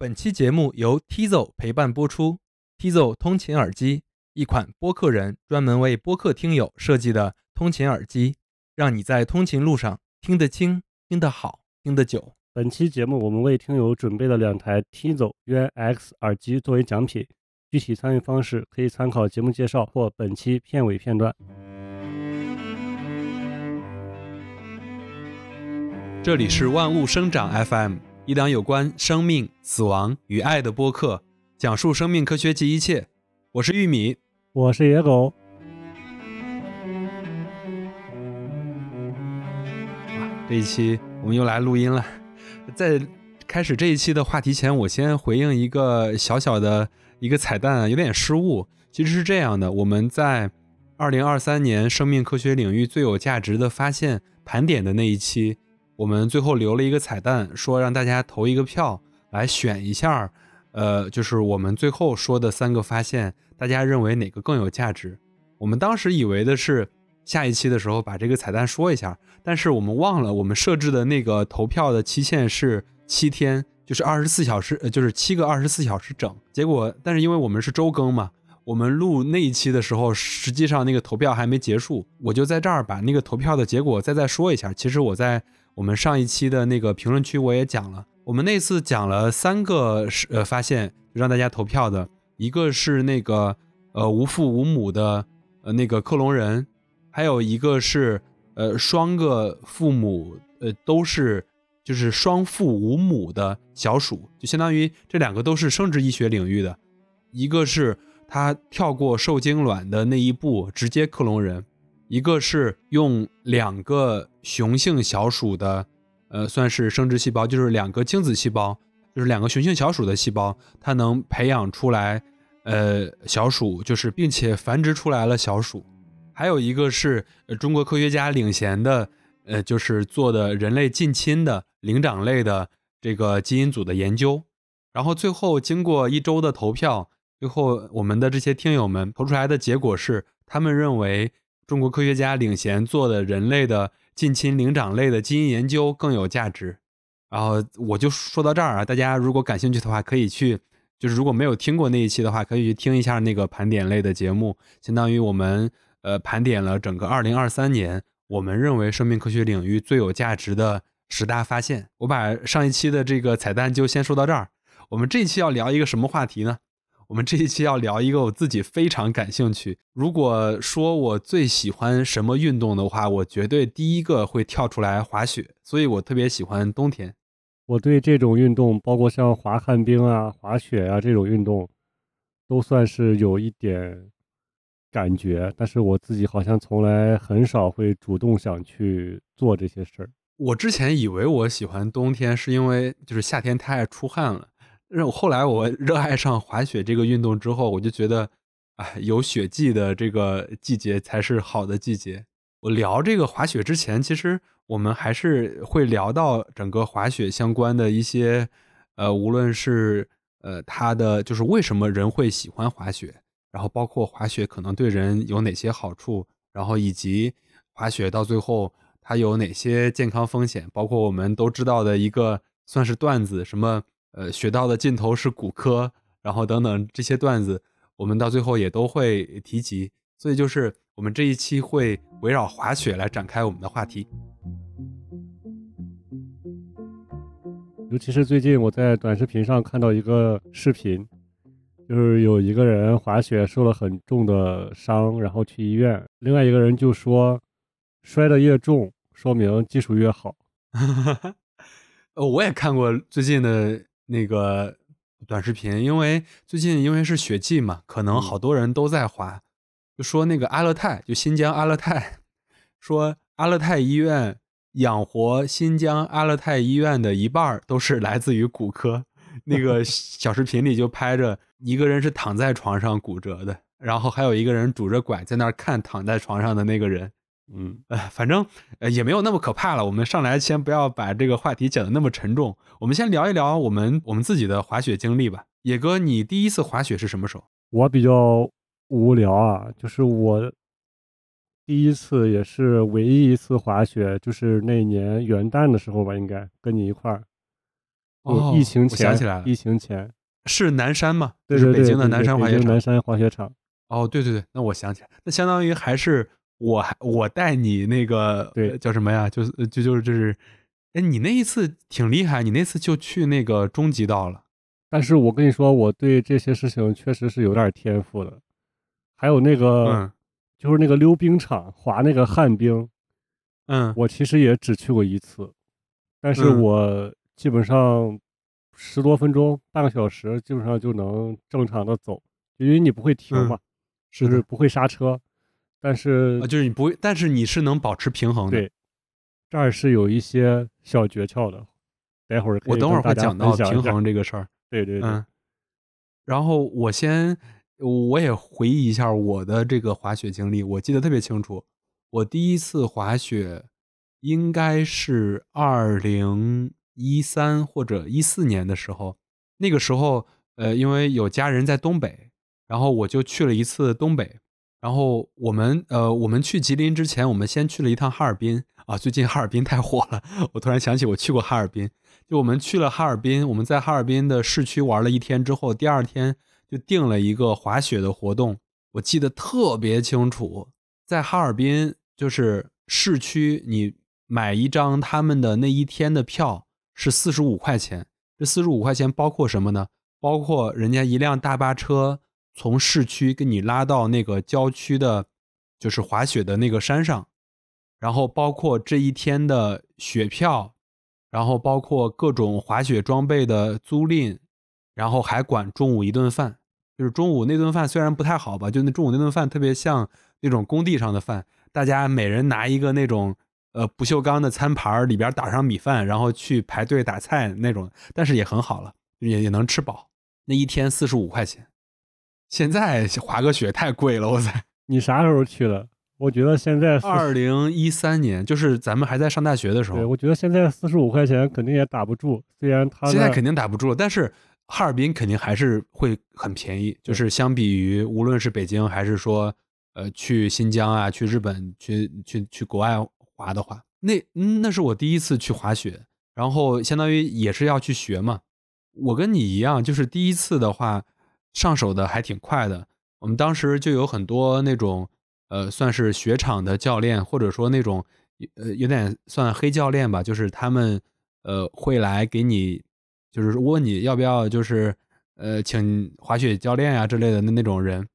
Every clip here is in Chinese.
本期节目由 Tizo 陪伴播出。Tizo 通勤耳机，一款播客人专门为播客听友设计的通勤耳机，让你在通勤路上听得清、听得好、听得久。本期节目我们为听友准备了两台 Tizo UNX 耳机作为奖品，具体参与方式可以参考节目介绍或本期片尾片段。这里是万物生长 FM，一档有关生命、死亡与爱的播客，讲述生命科学及一切。我是玉米，我是野狗。这一期我们又来录音了。在开始这一期的话题前，我先回应一个小小的一个彩蛋，有点失误。其实是这样的，我们在二零二三年生命科学领域最有价值的发现盘点的那一期。我们最后留了一个彩蛋，说让大家投一个票来选一下，呃，就是我们最后说的三个发现，大家认为哪个更有价值？我们当时以为的是下一期的时候把这个彩蛋说一下，但是我们忘了，我们设置的那个投票的期限是七天，就是二十四小时，呃，就是七个二十四小时整。结果，但是因为我们是周更嘛，我们录那一期的时候，实际上那个投票还没结束，我就在这儿把那个投票的结果再再说一下。其实我在。我们上一期的那个评论区我也讲了，我们那次讲了三个是呃发现，让大家投票的，一个是那个呃无父无母的呃那个克隆人，还有一个是呃双个父母呃都是就是双父无母的小鼠，就相当于这两个都是生殖医学领域的，一个是他跳过受精卵的那一步直接克隆人。一个是用两个雄性小鼠的，呃，算是生殖细胞，就是两个精子细胞，就是两个雄性小鼠的细胞，它能培养出来，呃，小鼠，就是并且繁殖出来了小鼠。还有一个是中国科学家领衔的，呃，就是做的人类近亲的灵长类的这个基因组的研究。然后最后经过一周的投票，最后我们的这些听友们投出来的结果是，他们认为。中国科学家领衔做的人类的近亲灵长类的基因研究更有价值。然后我就说到这儿啊，大家如果感兴趣的话，可以去，就是如果没有听过那一期的话，可以去听一下那个盘点类的节目，相当于我们呃盘点了整个二零二三年我们认为生命科学领域最有价值的十大发现。我把上一期的这个彩蛋就先说到这儿。我们这一期要聊一个什么话题呢？我们这一期要聊一个我自己非常感兴趣。如果说我最喜欢什么运动的话，我绝对第一个会跳出来滑雪。所以我特别喜欢冬天。我对这种运动，包括像滑旱冰啊、滑雪啊这种运动，都算是有一点感觉。但是我自己好像从来很少会主动想去做这些事儿。我之前以为我喜欢冬天，是因为就是夏天太爱出汗了。让后来我热爱上滑雪这个运动之后，我就觉得，哎，有雪季的这个季节才是好的季节。我聊这个滑雪之前，其实我们还是会聊到整个滑雪相关的一些，呃，无论是呃它的就是为什么人会喜欢滑雪，然后包括滑雪可能对人有哪些好处，然后以及滑雪到最后它有哪些健康风险，包括我们都知道的一个算是段子什么。呃，学到的尽头是骨科，然后等等这些段子，我们到最后也都会提及。所以就是我们这一期会围绕滑雪来展开我们的话题。尤其是最近我在短视频上看到一个视频，就是有一个人滑雪受了很重的伤，然后去医院，另外一个人就说，摔得越重，说明技术越好。呃，我也看过最近的。那个短视频，因为最近因为是雪季嘛，可能好多人都在滑。就说那个阿勒泰，就新疆阿勒泰，说阿勒泰医院养活新疆阿勒泰医院的一半都是来自于骨科。那个小视频里就拍着一个人是躺在床上骨折的，然后还有一个人拄着拐在那儿看躺在床上的那个人。嗯，呃，反正呃也没有那么可怕了。我们上来先不要把这个话题讲的那么沉重，我们先聊一聊我们我们自己的滑雪经历吧。野哥，你第一次滑雪是什么时候？我比较无聊啊，就是我第一次也是唯一一次滑雪，就是那年元旦的时候吧，应该跟你一块儿。哦疫情我前，想起来了疫情前，是南山吗？对对对，就是北京的南山滑雪场。南山滑雪场。哦，对对对，那我想起来，那相当于还是我还我带你那个对呃叫什么呀？就是就就是就是，哎，你那一次挺厉害，你那次就去那个终极道了。但是我跟你说，我对这些事情确实是有点天赋的。还有那个，嗯就是那个溜冰场滑那个旱冰，嗯，我其实也只去过一次，但是嗯我基本上十多分钟、半个小时，基本上就能正常的走，因为你不会停嗯嘛，就是不会刹车。但是啊，就是你不会，但是你是能保持平衡的。对这儿是有一些小诀窍的，待会儿我等会儿会讲到平衡这个事儿。对对对，嗯，然后我先我也回忆一下我的这个滑雪经历，我记得特别清楚。我第一次滑雪应该是二零一三或者一四年的时候，那个时候呃，因为有家人在东北，然后我就去了一次东北。然后我们呃，我们去吉林之前，我们先去了一趟哈尔滨啊。最近哈尔滨太火了，我突然想起我去过哈尔滨。就我们去了哈尔滨，我们在哈尔滨的市区玩了一天之后，第二天就定了一个滑雪的活动，我记得特别清楚。在哈尔滨，就是市区，你买一张他们的那一天的票是四十五块钱。这四十五块钱包括什么呢？包括人家一辆大巴车从市区给你拉到那个郊区的，就是滑雪的那个山上，然后包括这一天的雪票。然后包括各种滑雪装备的租赁，然后还管中午一顿饭，就是中午那顿饭虽然不太好吧，就那中午那顿饭特别像那种工地上的饭，大家每人拿一个那种呃不锈钢的餐盘，里边打上米饭，然后去排队打菜那种，但是也很好了，也也能吃饱。那一天四十五块钱，现在滑个雪太贵了，我操！你啥时候去的？我觉得现在四二零一三年，就是咱们还在上大学的时候对，候，我觉得现在四十五块钱肯定也打不住，虽然它现在肯定打不住了，但是哈尔滨肯定还是会很便宜，就是相比于无论是北京还是说呃去新疆啊、去日本、去去去国外滑的话，那嗯那是我第一次去滑雪，然后相当于也是要去学嘛。我跟你一样，就是第一次的话上手的还挺快的。我们当时就有很多那种呃算是雪场的教练，或者说那种呃有点算黑教练吧，就是他们呃会来给你，就是问你要不要就是呃请滑雪教练啊之类的那那种人。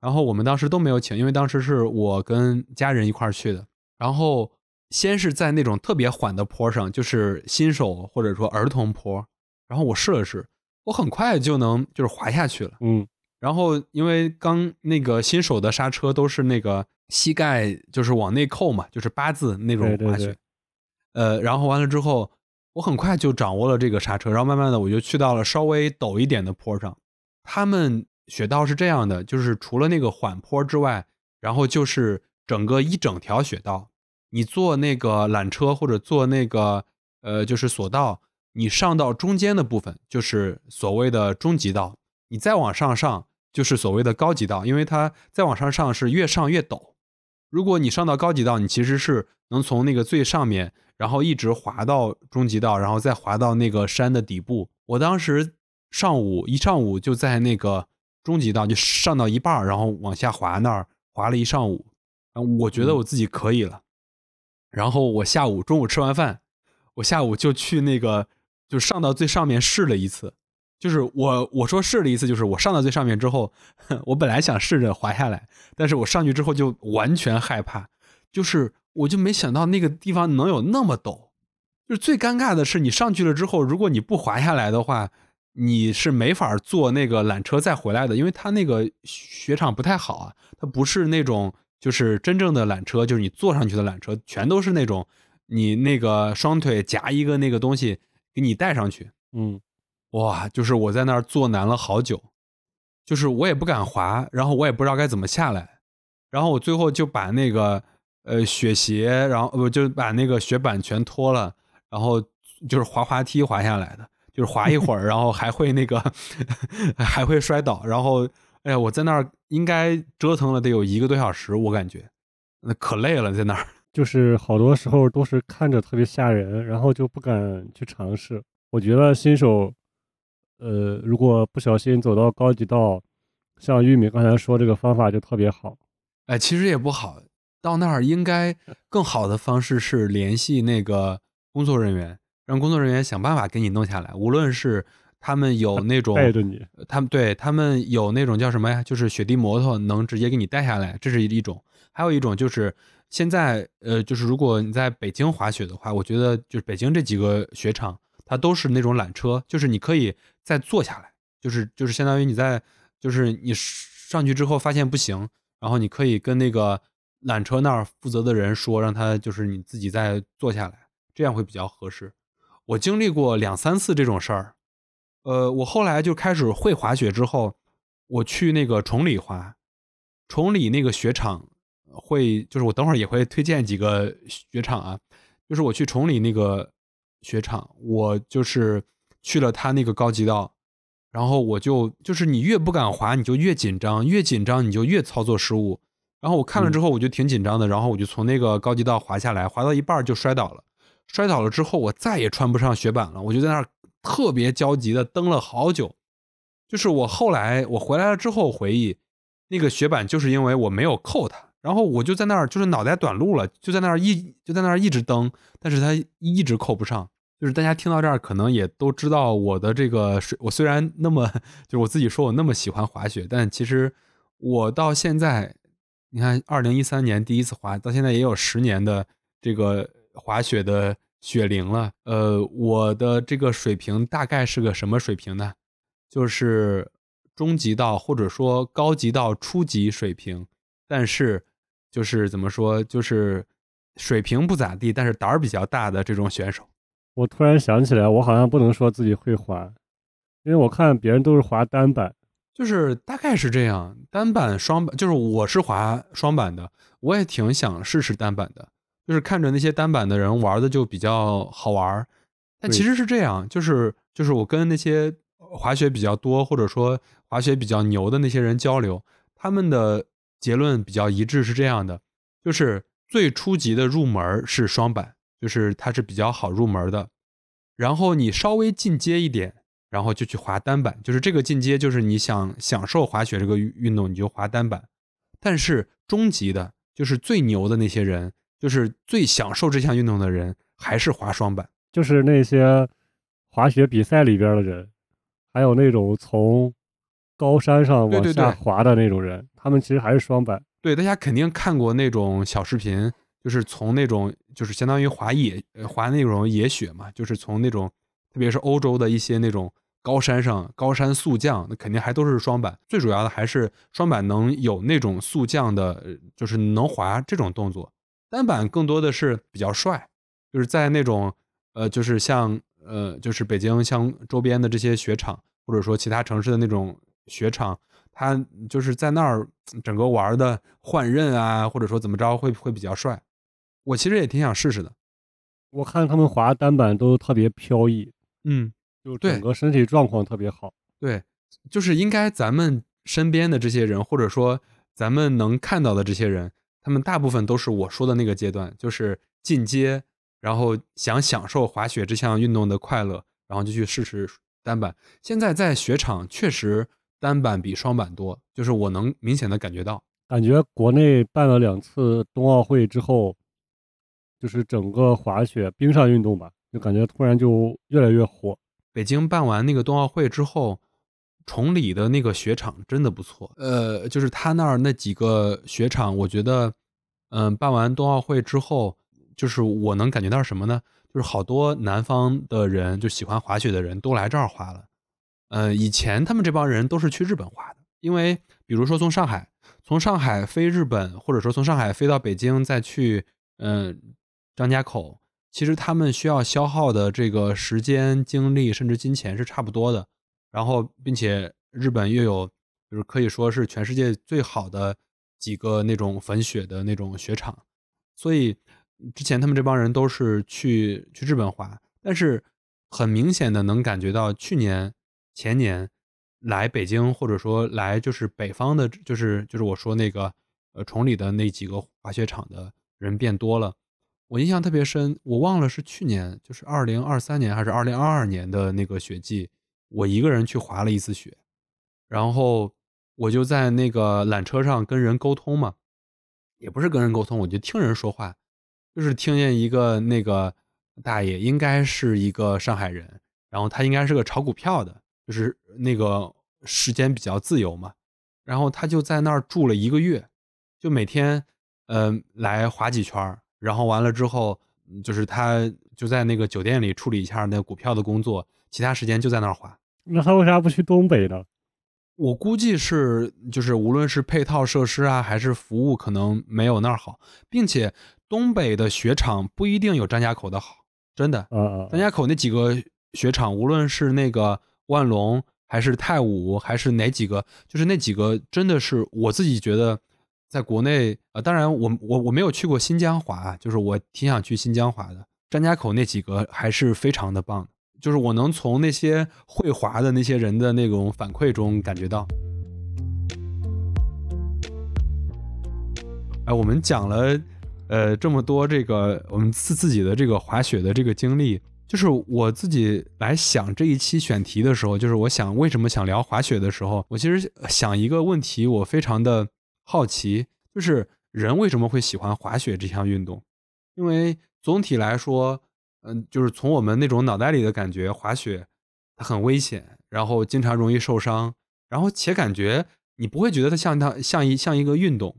然后我们当时都没有请，因为当时是我跟家人一块儿去的。然后先是在那种特别缓的坡上，就是新手或者说儿童坡，然后我试了试，我很快就能就是滑下去了。嗯然后因为刚那个新手的刹车都是那个膝盖就是往内扣嘛，就是八字那种滑雪。呃，然后完了之后，我很快就掌握了这个刹车，然后慢慢的我就去到了稍微陡一点的坡上。他们雪道是这样的，就是除了那个缓坡之外，然后就是整个一整条雪道，你坐那个缆车或者坐那个呃就是索道，你上到中间的部分就是所谓的中级道，你再往上上就是所谓的高级道，因为它再往上上是越上越陡。如果你上到高级道，你其实是能从那个最上面，然后一直滑到中级道，然后再滑到那个山的底部。我当时上午一上午就在那个中级道就上到一半儿，然后往下滑那儿滑了一上午，然后我觉得我自己可以了。然后我下午中午吃完饭，我下午就去那个就上到最上面试了一次。就是我我说试了一次，就是我上到最上面之后，我本来想试着滑下来，但是我上去之后就完全害怕，就是我就没想到那个地方能有那么陡。就是最尴尬的是，你上去了之后，如果你不滑下来的话，你是没法坐那个缆车再回来的，因为它那个雪场不太好啊，它不是那种就是真正的缆车，就是你坐上去的缆车，全都是那种你那个双腿夹一个那个东西给你带上去。嗯哇，就是我在那儿坐难了好久，就是我也不敢滑，然后我也不知道该怎么下来，然后我最后就把那个呃雪鞋，然后呃不就把那个雪板全脱了，然后就是滑滑梯滑下来的，就是滑一会儿，然后还会那个 还会摔倒，然后哎呀，我在那儿应该折腾了得有一个多小时，我感觉那可累了，在那儿。就是好多时候都是看着特别吓人，然后就不敢去尝试。我觉得新手，呃，如果不小心走到高级道，像玉米刚才说这个方法就特别好。哎，其实也不好，到那儿应该 更好的方式是联系那个工作人员，让工作人员想办法给你弄下来。无论是他们有那种带着你，他们对他们有那种叫什么呀？就是雪地摩托能直接给你带下来，这是一种。还有一种就是现在，呃，就是如果你在北京滑雪的话，我觉得就是北京这几个雪场。它都是那种缆车，就是你可以再坐下来，就是就是相当于你在，就是你上去之后发现不行，然后你可以跟那个缆车那儿负责的人说，让他就是你自己再坐下来，这样会比较合适。我经历过两三次这种事儿，呃，我后来就开始会滑雪之后，我去那个崇礼滑，崇礼那个雪场会，就是我等会儿也会推荐几个雪场啊，就是我去崇礼那个。雪场，我就是去了他那个高级道，然后我就就是你越不敢滑，你就越紧张，越紧张你就越操作失误。然后我看了之后，我就挺紧张的，然后我就从那个高级道滑下来，滑到一半就摔倒了。摔倒了之后，我再也穿不上雪板了，我就在那儿特别焦急的蹬了好久。就是我后来我回来了之后回忆，那个雪板就是因为我没有扣它。然后我就在那儿，就是脑袋短路了，就在那儿一就在那儿一直蹬，但是它一直扣不上。就是大家听到这儿，可能也都知道我的这个水。我虽然那么，就是我自己说我那么喜欢滑雪，但其实我到现在，你看，二零一三年第一次滑，到现在也有十年的这个滑雪的雪龄了。呃，我的这个水平大概是个什么水平呢？就是中级到或者说高级到初级水平，但是。就是怎么说，就是水平不咋地，但是胆儿比较大的这种选手。我突然想起来，我好像不能说自己会滑，因为我看别人都是滑单板，就是大概是这样。单板、双板，就是我是滑双板的，我也挺想试试单板的。就是看着那些单板的人玩的就比较好玩，但其实是这样，就是就是我跟那些滑雪比较多或者说滑雪比较牛的那些人交流，他们的。结论比较一致是这样的，就是最初级的入门是双板，就是它是比较好入门的。然后你稍微进阶一点，然后就去滑单板，就是这个进阶就是你想享受滑雪这个运动，你就滑单板。但是中级的，就是最牛的那些人，就是最享受这项运动的人，还是滑双板，就是那些滑雪比赛里边的人，还有那种从。高山上往下滑的那种人，他们其实还是双板。对，大家肯定看过那种小视频，就是从那种就是相当于滑野滑那种野雪嘛，就是从那种特别是欧洲的一些那种高山上高山速降，那肯定还都是双板。最主要的还是双板能有那种速降的，就是能滑这种动作。单板更多的是比较帅，就是在那种呃，就是像呃，就是北京像周边的这些雪场，或者说其他城市的那种。雪场，他就是在那儿整个玩的换刃啊，或者说怎么着会会比较帅。我其实也挺想试试的。我看他们滑单板都特别飘逸，嗯，就整个身体状况特别好。对，就是应该咱们身边的这些人，或者说咱们能看到的这些人，他们大部分都是我说的那个阶段，就是进阶，然后想享受滑雪这项运动的快乐，然后就去试试单板。现在在雪场确实。单板比双板多，就是我能明显的感觉到。感觉国内办了两次冬奥会之后，就是整个滑雪冰上运动吧，就感觉突然就越来越火。北京办完那个冬奥会之后，崇礼的那个雪场真的不错。呃，就是他那儿那几个雪场，我觉得，嗯，办完冬奥会之后，就是我能感觉到什么呢？就是好多南方的人，就喜欢滑雪的人都来这儿滑了。呃，以前他们这帮人都是去日本滑的，因为比如说从上海，从上海飞日本，或者说从上海飞到北京再去，嗯，张家口，其实他们需要消耗的这个时间、精力甚至金钱是差不多的。然后，并且日本又有，就是可以说是全世界最好的几个那种粉雪的那种雪场，所以之前他们这帮人都是去去日本滑，但是很明显的能感觉到去年。前年来北京，或者说来就是北方的，就是就是我说那个呃崇礼的那几个滑雪场的人变多了，我印象特别深，我忘了是去年，就是二零二三年还是二零二二年的那个雪季，我一个人去滑了一次雪，然后我就在那个缆车上跟人沟通嘛，也不是跟人沟通，我就听人说话，就是听见一个那个大爷，应该是一个上海人，然后他应该是个炒股票的，就是那个时间比较自由嘛，然后他就在那儿住了一个月，就每天嗯、来滑几圈儿然后完了之后，就是他就在那个酒店里处理一下那个股票的工作，其他时间就在那儿滑。那他为啥不去东北呢？我估计是，就是无论是配套设施啊，还是服务，可能没有那儿好，并且东北的雪场不一定有张家口的好，真的。啊啊，张家口那几个雪场，无论是那个万隆，还是太武，还是哪几个，就是那几个，真的是我自己觉得，在国内，呃，当然我我我没有去过新疆滑，就是我挺想去新疆滑的。张家口那几个还是非常的棒，就是我能从那些会滑的那些人的那种反馈中感觉到。哎，我们讲了，呃，这么多这个我们自自己的这个滑雪的这个经历，就是我自己来想这一期选题的时候，就是我想为什么想聊滑雪的时候，我其实想一个问题，我非常的好奇，就是人为什么会喜欢滑雪这项运动？因为总体来说，嗯，就是从我们那种脑袋里的感觉，滑雪它很危险，然后经常容易受伤，然后且感觉你不会觉得它像它像一像一个运动，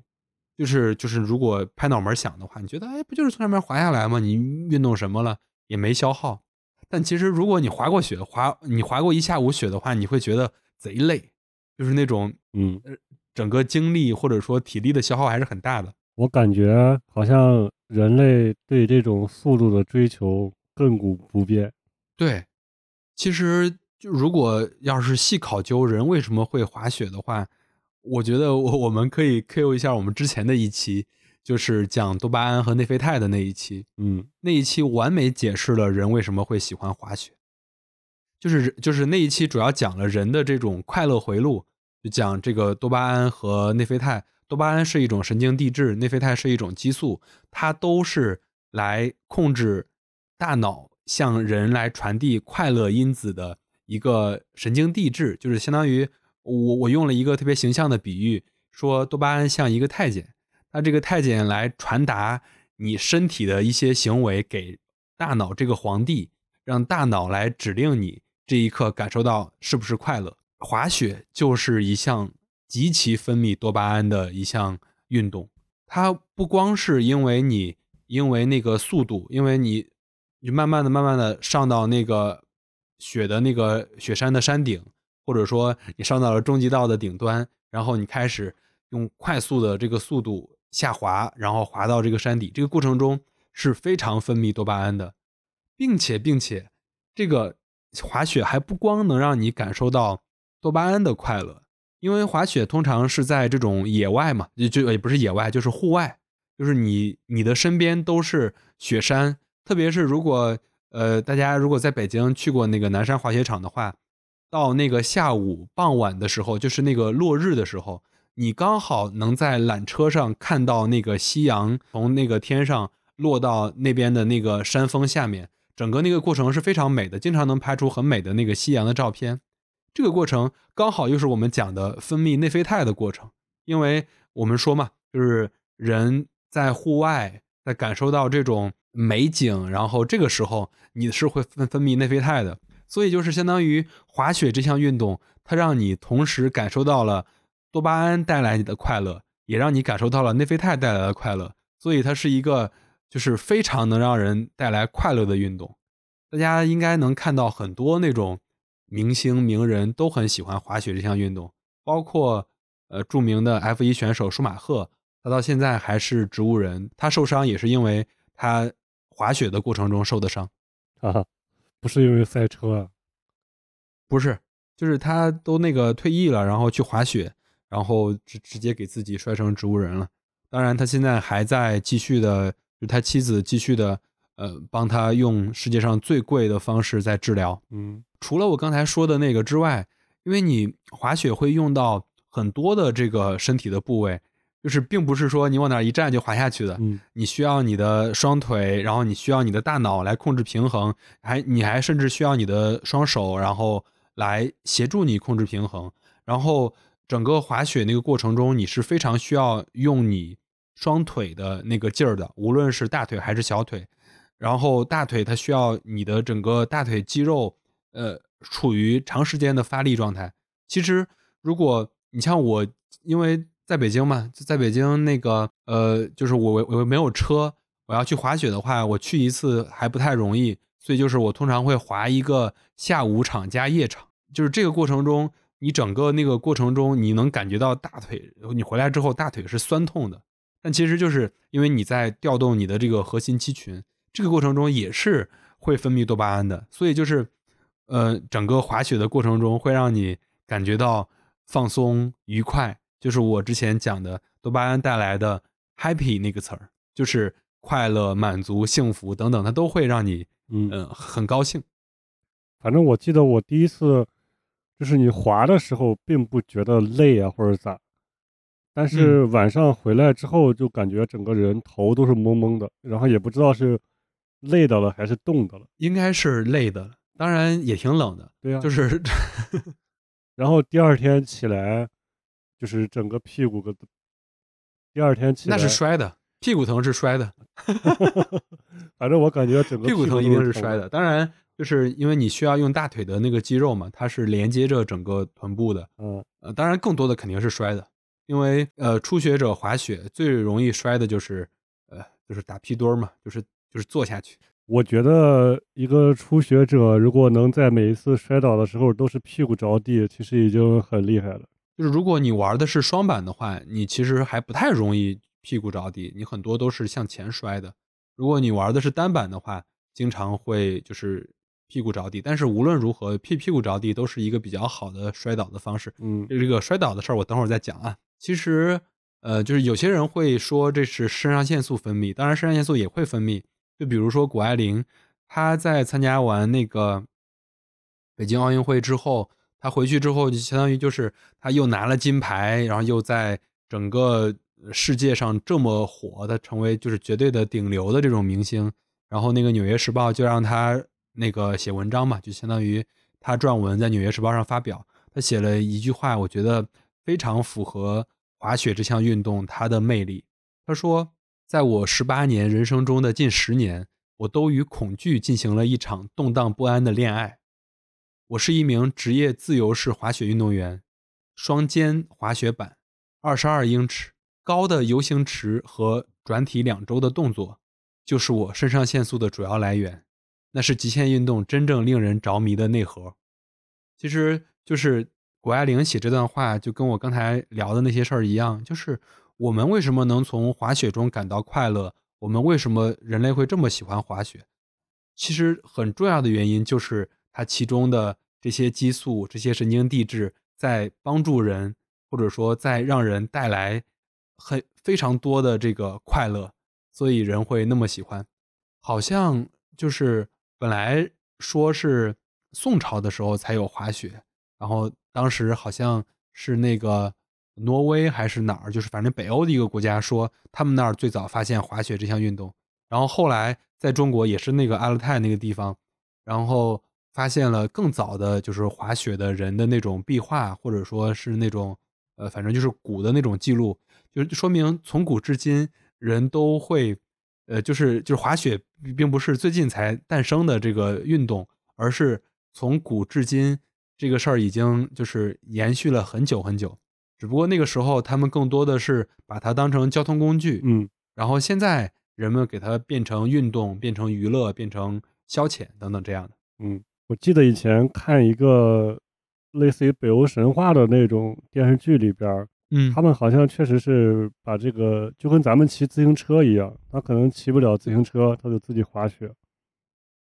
就是就是如果拍脑门想的话，你觉得哎，不就是从上面滑下来吗？你运动什么了？也没消耗。但其实如果你滑过雪，滑你滑过一下午雪的话，你会觉得贼累，就是那种嗯，整个精力或者说体力的消耗还是很大的。我感觉好像人类对这种速度的追求亘古不变。对，其实就如果要是细考究人为什么会滑雪的话，我觉得我我们可以 Q 一下我们之前的一期，就是讲多巴胺和内啡肽的那一期。嗯那一期完美解释了人为什么会喜欢滑雪，就是就是那一期主要讲了人的这种快乐回路，就讲这个多巴胺和内啡肽。多巴胺是一种神经递质，内啡肽是一种激素，它都是来控制大脑向人来传递快乐因子的一个神经递质，就是相当于我我用了一个特别形象的比喻，说多巴胺像一个太监，那这个太监来传达你身体的一些行为给大脑这个皇帝，让大脑来指令你这一刻感受到是不是快乐。滑雪就是一项极其分泌多巴胺的一项运动，它不光是因为你因为那个速度，因为你你慢慢的慢慢的上到那个雪的那个雪山的山顶，或者说你上到了终极道的顶端，然后你开始用快速的这个速度下滑，然后滑到这个山底，这个过程中是非常分泌多巴胺的，并且并且这个滑雪还不光能让你感受到多巴胺的快乐，因为滑雪通常是在这种野外嘛，就就也不是野外，就是户外，就是你你的身边都是雪山，特别是如果呃大家如果在北京去过那个南山滑雪场的话，到那个下午傍晚的时候，就是那个落日的时候，你刚好能在缆车上看到那个夕阳从那个天上落到那边的那个山峰下面，整个那个过程是非常美的，经常能拍出很美的那个夕阳的照片。这个过程刚好又是我们讲的分泌内啡肽的过程，因为我们说嘛，就是人在户外，在感受到这种美景，然后这个时候你是会分分泌内啡肽的，所以就是相当于滑雪这项运动，它让你同时感受到了多巴胺带来你的快乐，也让你感受到了内啡肽带来的快乐，所以它是一个就是非常能让人带来快乐的运动。大家应该能看到很多那种明星名人都很喜欢滑雪这项运动，包括呃著名的 F 1选手舒马赫，他到现在还是植物人，他受伤也是因为他滑雪的过程中受的伤。哈哈，不是因为赛车啊，不是，就是他都那个退役了，然后去滑雪，然后直直接给自己摔成植物人了。当然，他现在还在继续的，就他妻子继续的，呃，帮他用世界上最贵的方式在治疗。嗯除了我刚才说的那个之外，因为你滑雪会用到很多的这个身体的部位，就是并不是说你往哪一站就滑下去的，嗯你需要你的双腿，然后你需要你的大脑来控制平衡，还你还甚至需要你的双手，然后来协助你控制平衡。然后整个滑雪那个过程中，你是非常需要用你双腿的那个劲儿的，无论是大腿还是小腿。然后大腿它需要你的整个大腿肌肉，呃，处于长时间的发力状态。其实如果你像我，因为在北京嘛，在北京那个呃，就是我我我没有车，我要去滑雪的话，我去一次还不太容易，所以就是我通常会滑一个下午场加夜场，就是这个过程中，你整个那个过程中，你能感觉到大腿，你回来之后大腿是酸痛的，但其实就是因为你在调动你的这个核心肌群，这个过程中也是会分泌多巴胺的，所以就是呃，整个滑雪的过程中会让你感觉到放松愉快。就是我之前讲的多巴胺带来的 happy 那个词儿，就是快乐、满足、幸福等等，它都会让你嗯嗯、呃很高兴。反正我记得我第一次就是你滑的时候，并不觉得累啊或者咋，但是晚上回来之后就感觉整个人头都是蒙蒙的，然后也不知道是累的了还是冻的了。应该是累的，当然也挺冷的，对呀、就是 然后第二天起来，就是整个屁股个，第二天起来那是摔的，屁股疼是摔的 反正我感觉整个屁股疼一定是摔。的。当然，就是因为你需要用大腿的那个肌肉嘛，它是连接着整个臀部的。嗯呃，当然更多的肯定是摔的，因为呃，初学者滑雪最容易摔的就是呃，就是打屁墩儿嘛，就是就是坐下去。我觉得一个初学者如果能在每一次摔倒的时候都是屁股着地，其实已经很厉害了。就是如果你玩的是双板的话，你其实还不太容易屁股着地，你很多都是向前摔的。如果你玩的是单板的话，经常会就是屁股着地。但是无论如何，屁屁股着地都是一个比较好的摔倒的方式。嗯这个摔倒的事儿，我等会儿再讲啊。其实，呃，就是有些人会说这是肾上腺素分泌，当然肾上腺素也会分泌。就比如说谷爱凌，她在参加完那个北京奥运会之后，她回去之后就相当于就是她又拿了金牌，然后又在整个世界上这么火，她成为就是绝对的顶流的这种明星。然后那个《纽约时报》就让她那个写文章嘛，就相当于他撰文在《纽约时报》上发表。他写了一句话，我觉得非常符合滑雪这项运动它的魅力。他说：“在我十八年人生中的近十年，我都与恐惧进行了一场动荡不安的恋爱。我是一名职业自由式滑雪运动员，双肩滑雪板，二十二英尺高的游行池和转体两周的动作，就是我肾上腺素的主要来源。那是极限运动真正令人着迷的内核。”其实就是谷爱凌写这段话，就跟我刚才聊的那些事儿一样，就是我们为什么能从滑雪中感到快乐？我们为什么人类会这么喜欢滑雪？其实很重要的原因就是它其中的这些激素、这些神经递质在帮助人，或者说在让人带来很非常多的这个快乐，所以人会那么喜欢。好像就是本来说是宋朝的时候才有滑雪，然后当时好像是那个挪威还是哪儿，就是反正北欧的一个国家说他们那儿最早发现滑雪这项运动，然后后来在中国也是那个阿勒泰那个地方，然后发现了更早的就是滑雪的人的那种壁画，或者说是那种呃，反正就是古的那种记录，就是说明从古至今人都会。呃，就是就是滑雪，并不是最近才诞生的这个运动，而是从古至今这个事儿已经就是延续了很久很久。只不过那个时候他们更多的是把它当成交通工具，嗯然后现在人们给它变成运动、变成娱乐、变成消遣等等这样的。嗯，我记得以前看一个类似于北欧神话的那种电视剧里边儿，嗯他们好像确实是把这个就跟咱们骑自行车一样，他可能骑不了自行车，他就自己滑雪，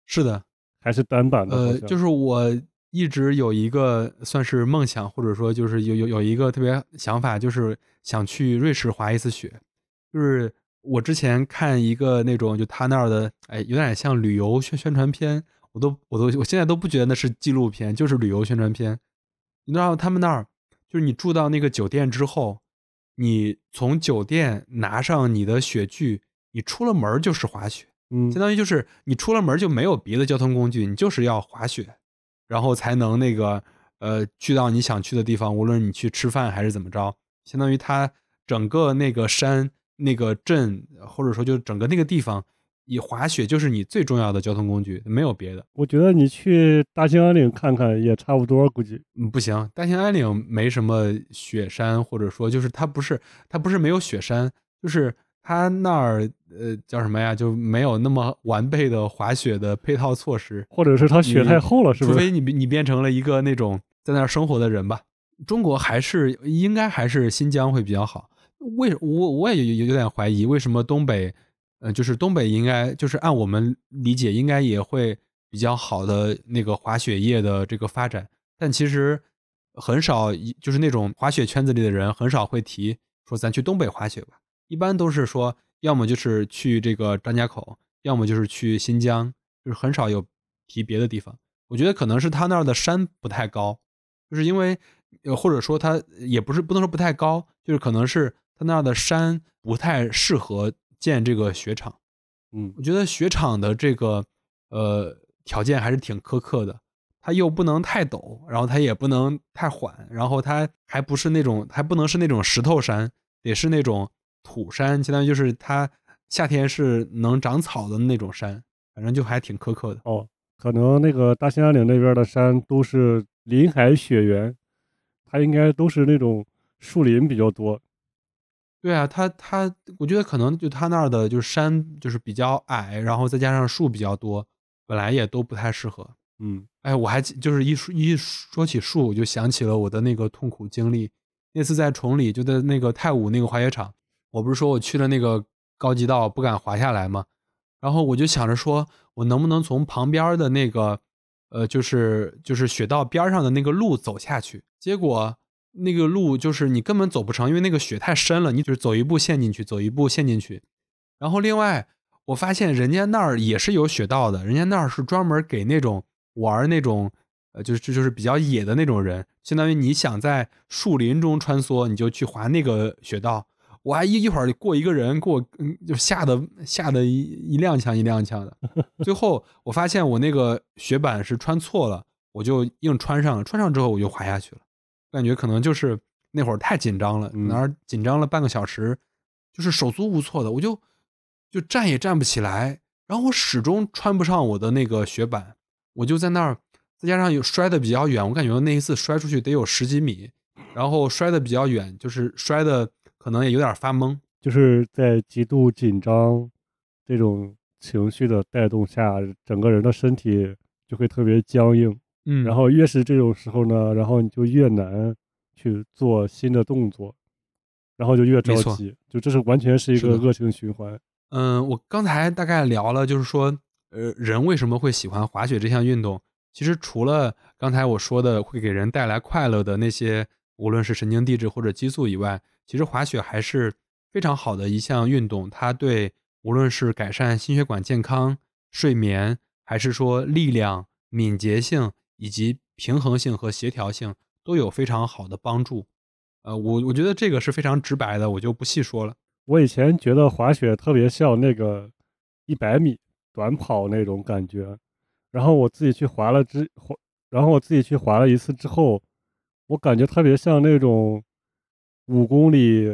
是的，还是单板的，呃，就是我一直有一个算是梦想，或者说就是有有有一个特别想法，就是想去瑞士滑一次雪。就是我之前看一个那种就他那儿的，哎，有点像旅游宣宣传片，我都我都我现在都不觉得那是纪录片，就是旅游宣传片。你知道他们那儿，就是你住到那个酒店之后，你从酒店拿上你的雪具，你出了门就是滑雪，嗯。相当于就是你出了门就没有别的交通工具，你就是要滑雪，然后才能那个呃去到你想去的地方，无论你去吃饭还是怎么着，相当于它整个那个山、那个镇，或者说就整个那个地方，以滑雪就是你最重要的交通工具，没有别的。我觉得你去大兴安岭看看也差不多，估计。嗯，不行，大兴安岭没什么雪山，或者说就是它不是它不是没有雪山，就是它那儿呃叫什么呀，就没有那么完备的滑雪的配套措施，或者是它雪太厚了，是不是？除非你你变成了一个那种在那儿生活的人吧。中国还是应该还是新疆会比较好。为我我也有有有点怀疑，为什么东北，呃，就是东北应该就是按我们理解应该也会比较好的那个滑雪业的这个发展，但其实很少，就是那种滑雪圈子里的人很少会提说咱去东北滑雪吧，一般都是说要么就是去这个张家口，要么就是去新疆，就是很少有提别的地方。我觉得可能是他那儿的山不太高，就是因为呃，或者说它也不是不能说不太高，就是可能是它那儿的山不太适合建这个雪场。嗯我觉得雪场的这个呃条件还是挺苛刻的，它又不能太陡，然后它也不能太缓，然后它还不是那种还不能是那种石头山，得是那种土山，相当于就是它夏天是能长草的那种山，反正就还挺苛刻的。哦，可能那个大兴安岭那边的山都是林海雪原，它应该都是那种树林比较多。对啊，它它，我觉得可能就它那儿的就是山就是比较矮，然后再加上树比较多，本来也都不太适合。嗯哎，我还就是一说一说起树，我就想起了我的那个痛苦经历。那次在崇礼，就在那个太武那个滑雪场，我不是说我去了那个高级道不敢滑下来吗？然后我就想着说，我能不能从旁边的那个，呃，就是就是雪道边上的那个路走下去？结果那个路就是你根本走不成，因为那个雪太深了，你就是走一步陷进去，走一步陷进去。然后另外，我发现人家那儿也是有雪道的，人家那儿是专门给那种玩那种，呃，就是就是比较野的那种人，相当于你想在树林中穿梭，你就去滑那个雪道。我还一一会儿过一个人，给我嗯就吓得吓得一一踉跄一踉跄的。最后我发现我那个雪板是穿错了，我就硬穿上了，穿上之后我就滑下去了。感觉可能就是那会儿太紧张了，嗯哪儿紧张了半个小时，就是手足无措的，我就就站也站不起来，然后我始终穿不上我的那个雪板，我就在那儿，再加上有摔的比较远，我感觉那一次摔出去得有十几米，然后摔的比较远，就是摔的可能也有点发懵。就是在极度紧张这种情绪的带动下，整个人的身体就会特别僵硬。嗯然后越是这种时候呢，然后你就越难去做新的动作，然后就越着急，就这是完全是一个恶性循环。嗯，我刚才大概聊了，就是说，呃，人为什么会喜欢滑雪这项运动？其实除了刚才我说的会给人带来快乐的那些，无论是神经递质或者激素以外，其实滑雪还是非常好的一项运动。它对无论是改善心血管健康、睡眠，还是说力量、敏捷性以及平衡性和协调性，都有非常好的帮助。呃，我我觉得这个是非常直白的，我就不细说了。我以前觉得滑雪特别像那个一百米短跑那种感觉，然后我自己去滑了之滑，然后我自己去滑了一次之后，我感觉特别像那种五公里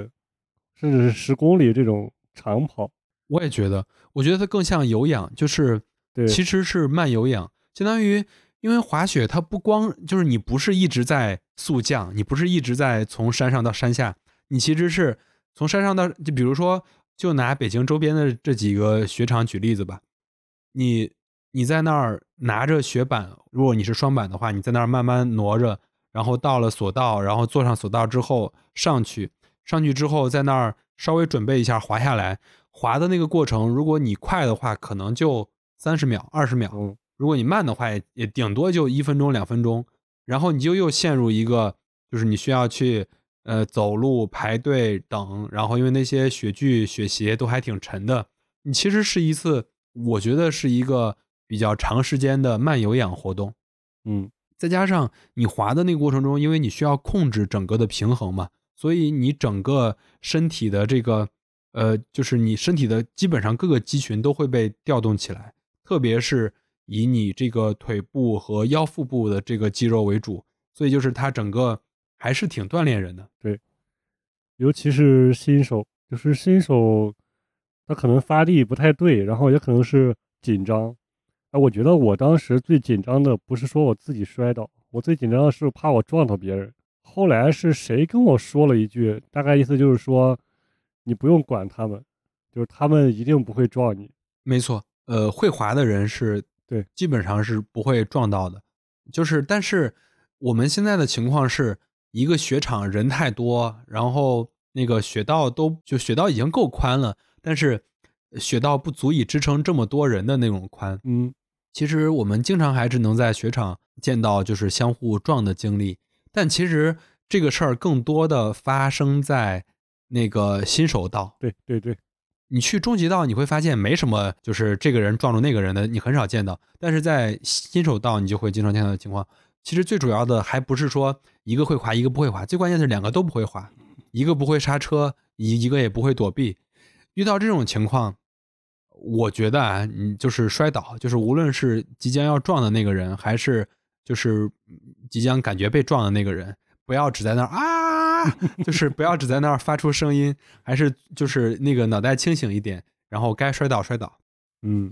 甚至是十公里这种长跑。我也觉得，我觉得它更像有氧，就是对，其实是慢有氧，相当于因为滑雪它不光就是你不是一直在速降，你不是一直在从山上到山下，你其实是从山上到就比如说就拿北京周边的这几个雪场举例子吧，你你在那儿拿着雪板，如果你是双板的话，你在那儿慢慢挪着，然后到了索道，然后坐上索道之后上去，上去之后在那儿稍微准备一下滑下来。滑的那个过程，如果你快的话，可能就三十秒、二十秒；如果你慢的话，也也顶多就一分钟、两分钟。然后你就又陷入一个，就是你需要去呃走路、排队等，然后因为那些雪具、雪鞋都还挺沉的，你其实是一次，我觉得是一个比较长时间的慢有氧活动。嗯，再加上你滑的那个过程中，因为你需要控制整个的平衡嘛，所以你整个身体的这个呃，就是你身体的基本上各个肌群都会被调动起来，特别是以你这个腿部和腰腹部的这个肌肉为主，所以就是它整个还是挺锻炼人的。对，尤其是新手，就是新手他可能发力不太对，然后也可能是紧张。哎，我觉得我当时最紧张的不是说我自己摔倒，我最紧张的是怕我撞到别人。后来是谁跟我说了一句，大概意思就是说，你不用管他们，就是他们一定不会撞你。没错，呃，会滑的人是对，基本上是不会撞到的。就是，但是我们现在的情况是一个雪场人太多，然后那个雪道都就雪道已经够宽了，但是雪道不足以支撑这么多人的那种宽。嗯，其实我们经常还是能在雪场见到就是相互撞的经历。但其实这个事儿更多的发生在那个新手道。对对对，你去中级道你会发现没什么，就是这个人撞住那个人的，你很少见到。但是在新手道你就会经常见到的情况。其实最主要的还不是说一个会滑一个不会滑，最关键是两个都不会滑，一个不会刹车，一一个也不会躲避。遇到这种情况，我觉得啊，你就是摔倒，就是无论是即将要撞的那个人，还是。就是即将感觉被撞的那个人，不要只在那儿啊，就是不要只在那儿发出声音，还是就是那个脑袋清醒一点，然后该摔倒摔倒。嗯，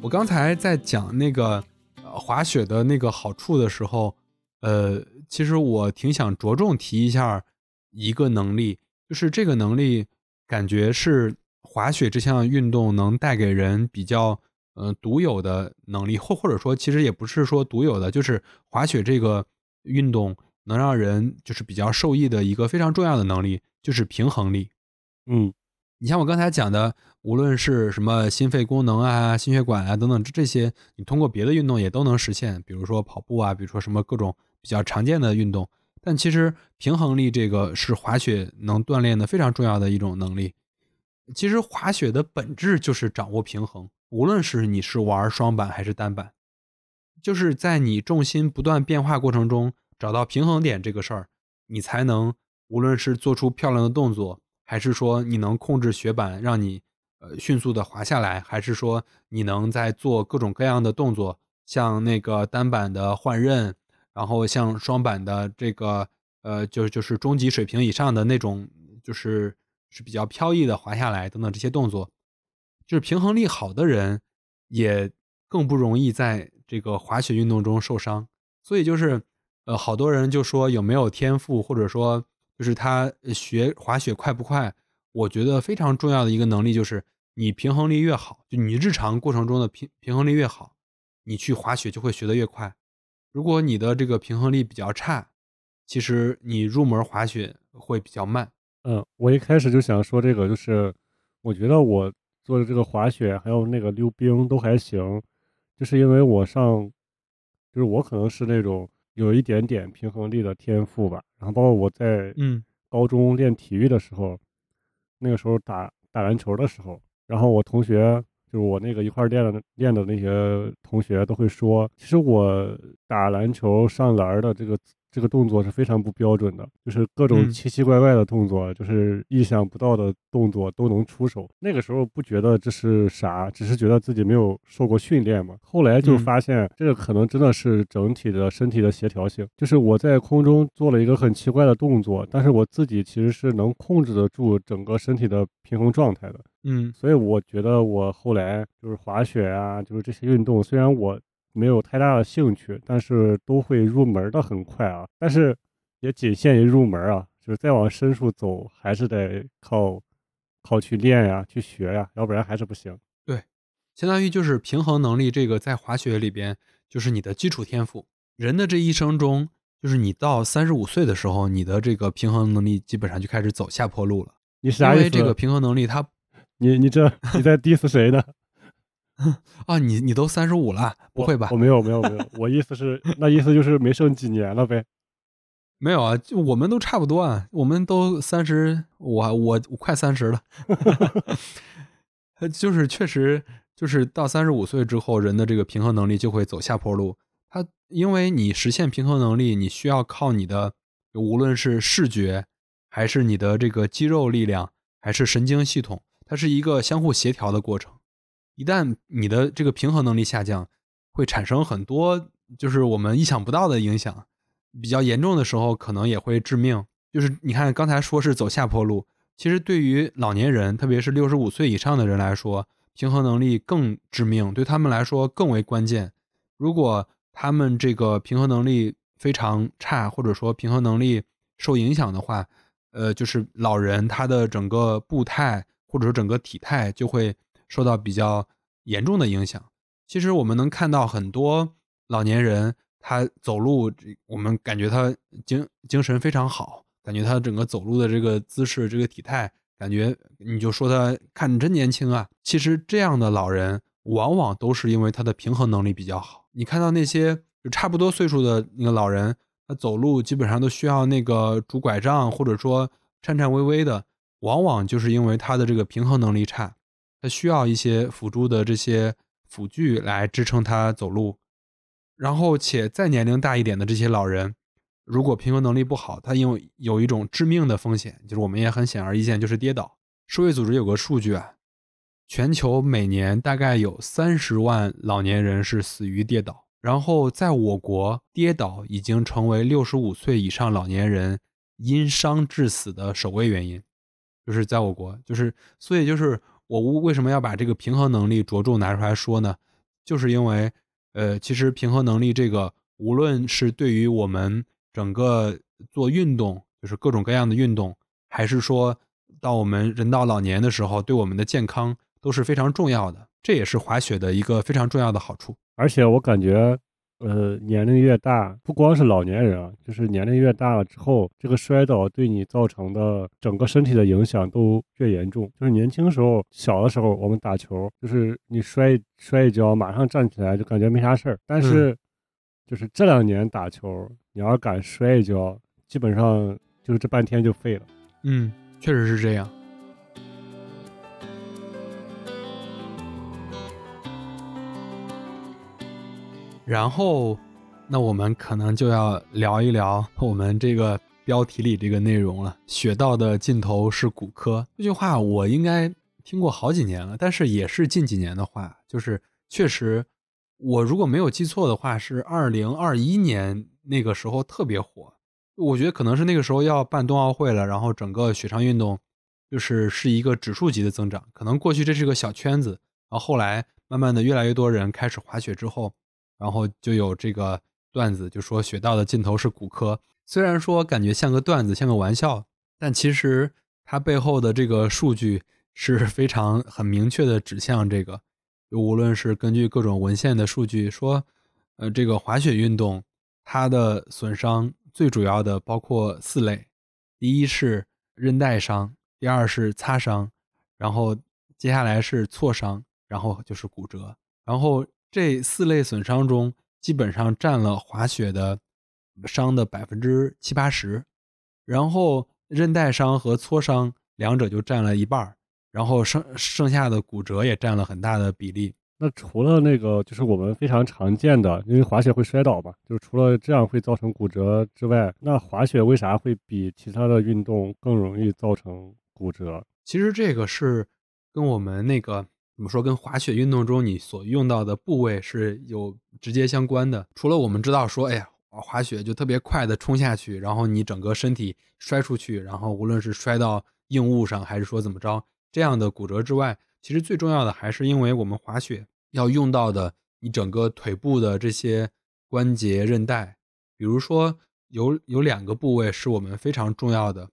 我刚才在讲那个滑雪的那个好处的时候，呃，其实我挺想着重提一下一个能力，就是这个能力感觉是。滑雪这项运动能带给人比较呃独有的能力，或或者说其实也不是说独有的，就是滑雪这个运动能让人就是比较受益的一个非常重要的能力，就是平衡力。嗯，你像我刚才讲的，无论是什么心肺功能啊、心血管啊等等这些，你通过别的运动也都能实现，比如说跑步啊，比如说什么各种比较常见的运动。但其实平衡力这个是滑雪能锻炼的非常重要的一种能力。其实滑雪的本质就是掌握平衡，无论是你是玩双板还是单板，就是在你重心不断变化过程中找到平衡点这个事儿，你才能无论是做出漂亮的动作，还是说你能控制雪板让你呃迅速的滑下来，还是说你能在做各种各样的动作，像那个单板的换刃，然后像双板的这个呃就就是中级水平以上的那种就是。是比较飘逸的滑下来等等这些动作，就是平衡力好的人也更不容易在这个滑雪运动中受伤。所以就是呃，好多人就说有没有天赋，或者说就是他学滑雪快不快？我觉得非常重要的一个能力就是你平衡力越好，就你日常过程中的平平衡力越好，你去滑雪就会学得越快。如果你的这个平衡力比较差，其实你入门滑雪会比较慢。嗯，我一开始就想说这个，就是我觉得我做的这个滑雪还有那个溜冰都还行，就是因为我上，就是我可能是那种有一点点平衡力的天赋吧。然后包括我在嗯高中练体育的时候，那个时候打打篮球的时候，然后我同学就是我那个一块练的练的那些同学都会说，其实我打篮球上篮的这个。这个动作是非常不标准的，就是各种奇奇怪怪的动作，就是意想不到的动作都能出手。那个时候不觉得这是啥，只是觉得自己没有受过训练嘛。后来就发现，这个可能真的是整体的身体的协调性。就是我在空中做了一个很奇怪的动作，但是我自己其实是能控制得住整个身体的平衡状态的。嗯，所以我觉得我后来就是滑雪啊，就是这些运动，虽然我。没有太大的兴趣，但是都会入门的很快啊。但是也仅限于入门啊，就是再往深处走，还是得靠靠去练呀，去学呀，要不然还是不行。对，相当于就是平衡能力，这个在滑雪里边就是你的基础天赋。人的这一生中，就是你到三十五岁的时候，你的这个平衡能力基本上就开始走下坡路了。你啥意思？因为这个平衡能力，它，你你这你在 diss 谁呢？啊，你你都三十五了，不会吧？我没有没有没有，我意思是那意思就是没剩几年了呗。没有啊，就我们都差不多啊，我们都三十，我我快三十了。就是确实就是到三十五岁之后，人的这个平衡能力就会走下坡路。他因为你实现平衡能力，你需要靠你的无论是视觉，还是你的这个肌肉力量，还是神经系统，它是一个相互协调的过程。一旦你的这个平衡能力下降，会产生很多就是我们意想不到的影响，比较严重的时候可能也会致命。就是你看刚才说是走下坡路，其实对于老年人，特别是六十五岁以上的人来说，平衡能力更致命，对他们来说更为关键。如果他们这个平衡能力非常差，或者说平衡能力受影响的话，呃，就是老人他的整个步态或者说整个体态就会受到比较严重的影响。其实我们能看到很多老年人，他走路，我们感觉他精精神非常好，感觉他整个走路的这个姿势、这个体态，感觉你就说他看着真年轻啊。其实这样的老人往往都是因为他的平衡能力比较好。你看到那些就差不多岁数的那个老人，他走路基本上都需要那个拄拐杖，或者说颤颤巍巍的，往往就是因为他的这个平衡能力差，他需要一些辅助的这些辅具来支撑他走路。然后且再年龄大一点的这些老人，如果平衡能力不好，他因为有一种致命的风险，就是我们也很显而易见，就是跌倒。世卫组织有个数据啊。全球每年大概有三十万老年人是死于跌倒，然后在我国，跌倒已经成为六十五岁以上老年人因伤致死的首位原因。就是在我国，就是所以就是我为什么要把这个平衡能力着重拿出来说呢？就是因为，呃，其实平衡能力这个，无论是对于我们整个做运动，就是各种各样的运动，还是说到我们人到老年的时候，对我们的健康。都是非常重要的，这也是滑雪的一个非常重要的好处。而且我感觉，呃，年龄越大，不光是老年人啊，就是年龄越大了之后，这个摔倒对你造成的整个身体的影响都越严重。就是年轻时候，小的时候我们打球，就是你摔摔一跤，马上站起来就感觉没啥事儿。但是，就是这两年打球，你要敢摔一跤，基本上就是这半天就废了。嗯，确实是这样。然后，那我们可能就要聊一聊我们这个标题里这个内容了。雪道的尽头是骨科，这句话我应该听过好几年了，但是也是近几年的话。就是确实，我如果没有记错的话，是二零二一年那个时候特别火。我觉得可能是那个时候要办冬奥会了，然后整个雪上运动就是是一个指数级的增长。可能过去这是个小圈子，然后后来慢慢的越来越多人开始滑雪之后。然后就有这个段子，就说雪道的尽头是骨科。虽然说感觉像个段子，像个玩笑，但其实它背后的这个数据是非常很明确的指向这个。就无论是根据各种文献的数据说，呃，这个滑雪运动它的损伤最主要的包括四类：第一是韧带伤，第二是擦伤，然后接下来是挫伤，然后就是骨折，然后。这四类损伤中，基本上占了滑雪的伤的百分之七八十，然后韧带伤和挫伤两者就占了一半然后剩剩下的骨折也占了很大的比例。那除了那个就是我们非常常见的，因为滑雪会摔倒嘛，就是除了这样会造成骨折之外，那滑雪为啥会比其他的运动更容易造成骨折？其实这个是跟我们那个。怎么说？跟滑雪运动中你所用到的部位是有直接相关的。除了我们知道说，哎呀，滑雪就特别快的冲下去，然后你整个身体摔出去，然后无论是摔到硬物上，还是说怎么着这样的骨折之外，其实最重要的还是因为我们滑雪要用到的你整个腿部的这些关节韧带。比如说有有两个部位是我们非常重要的，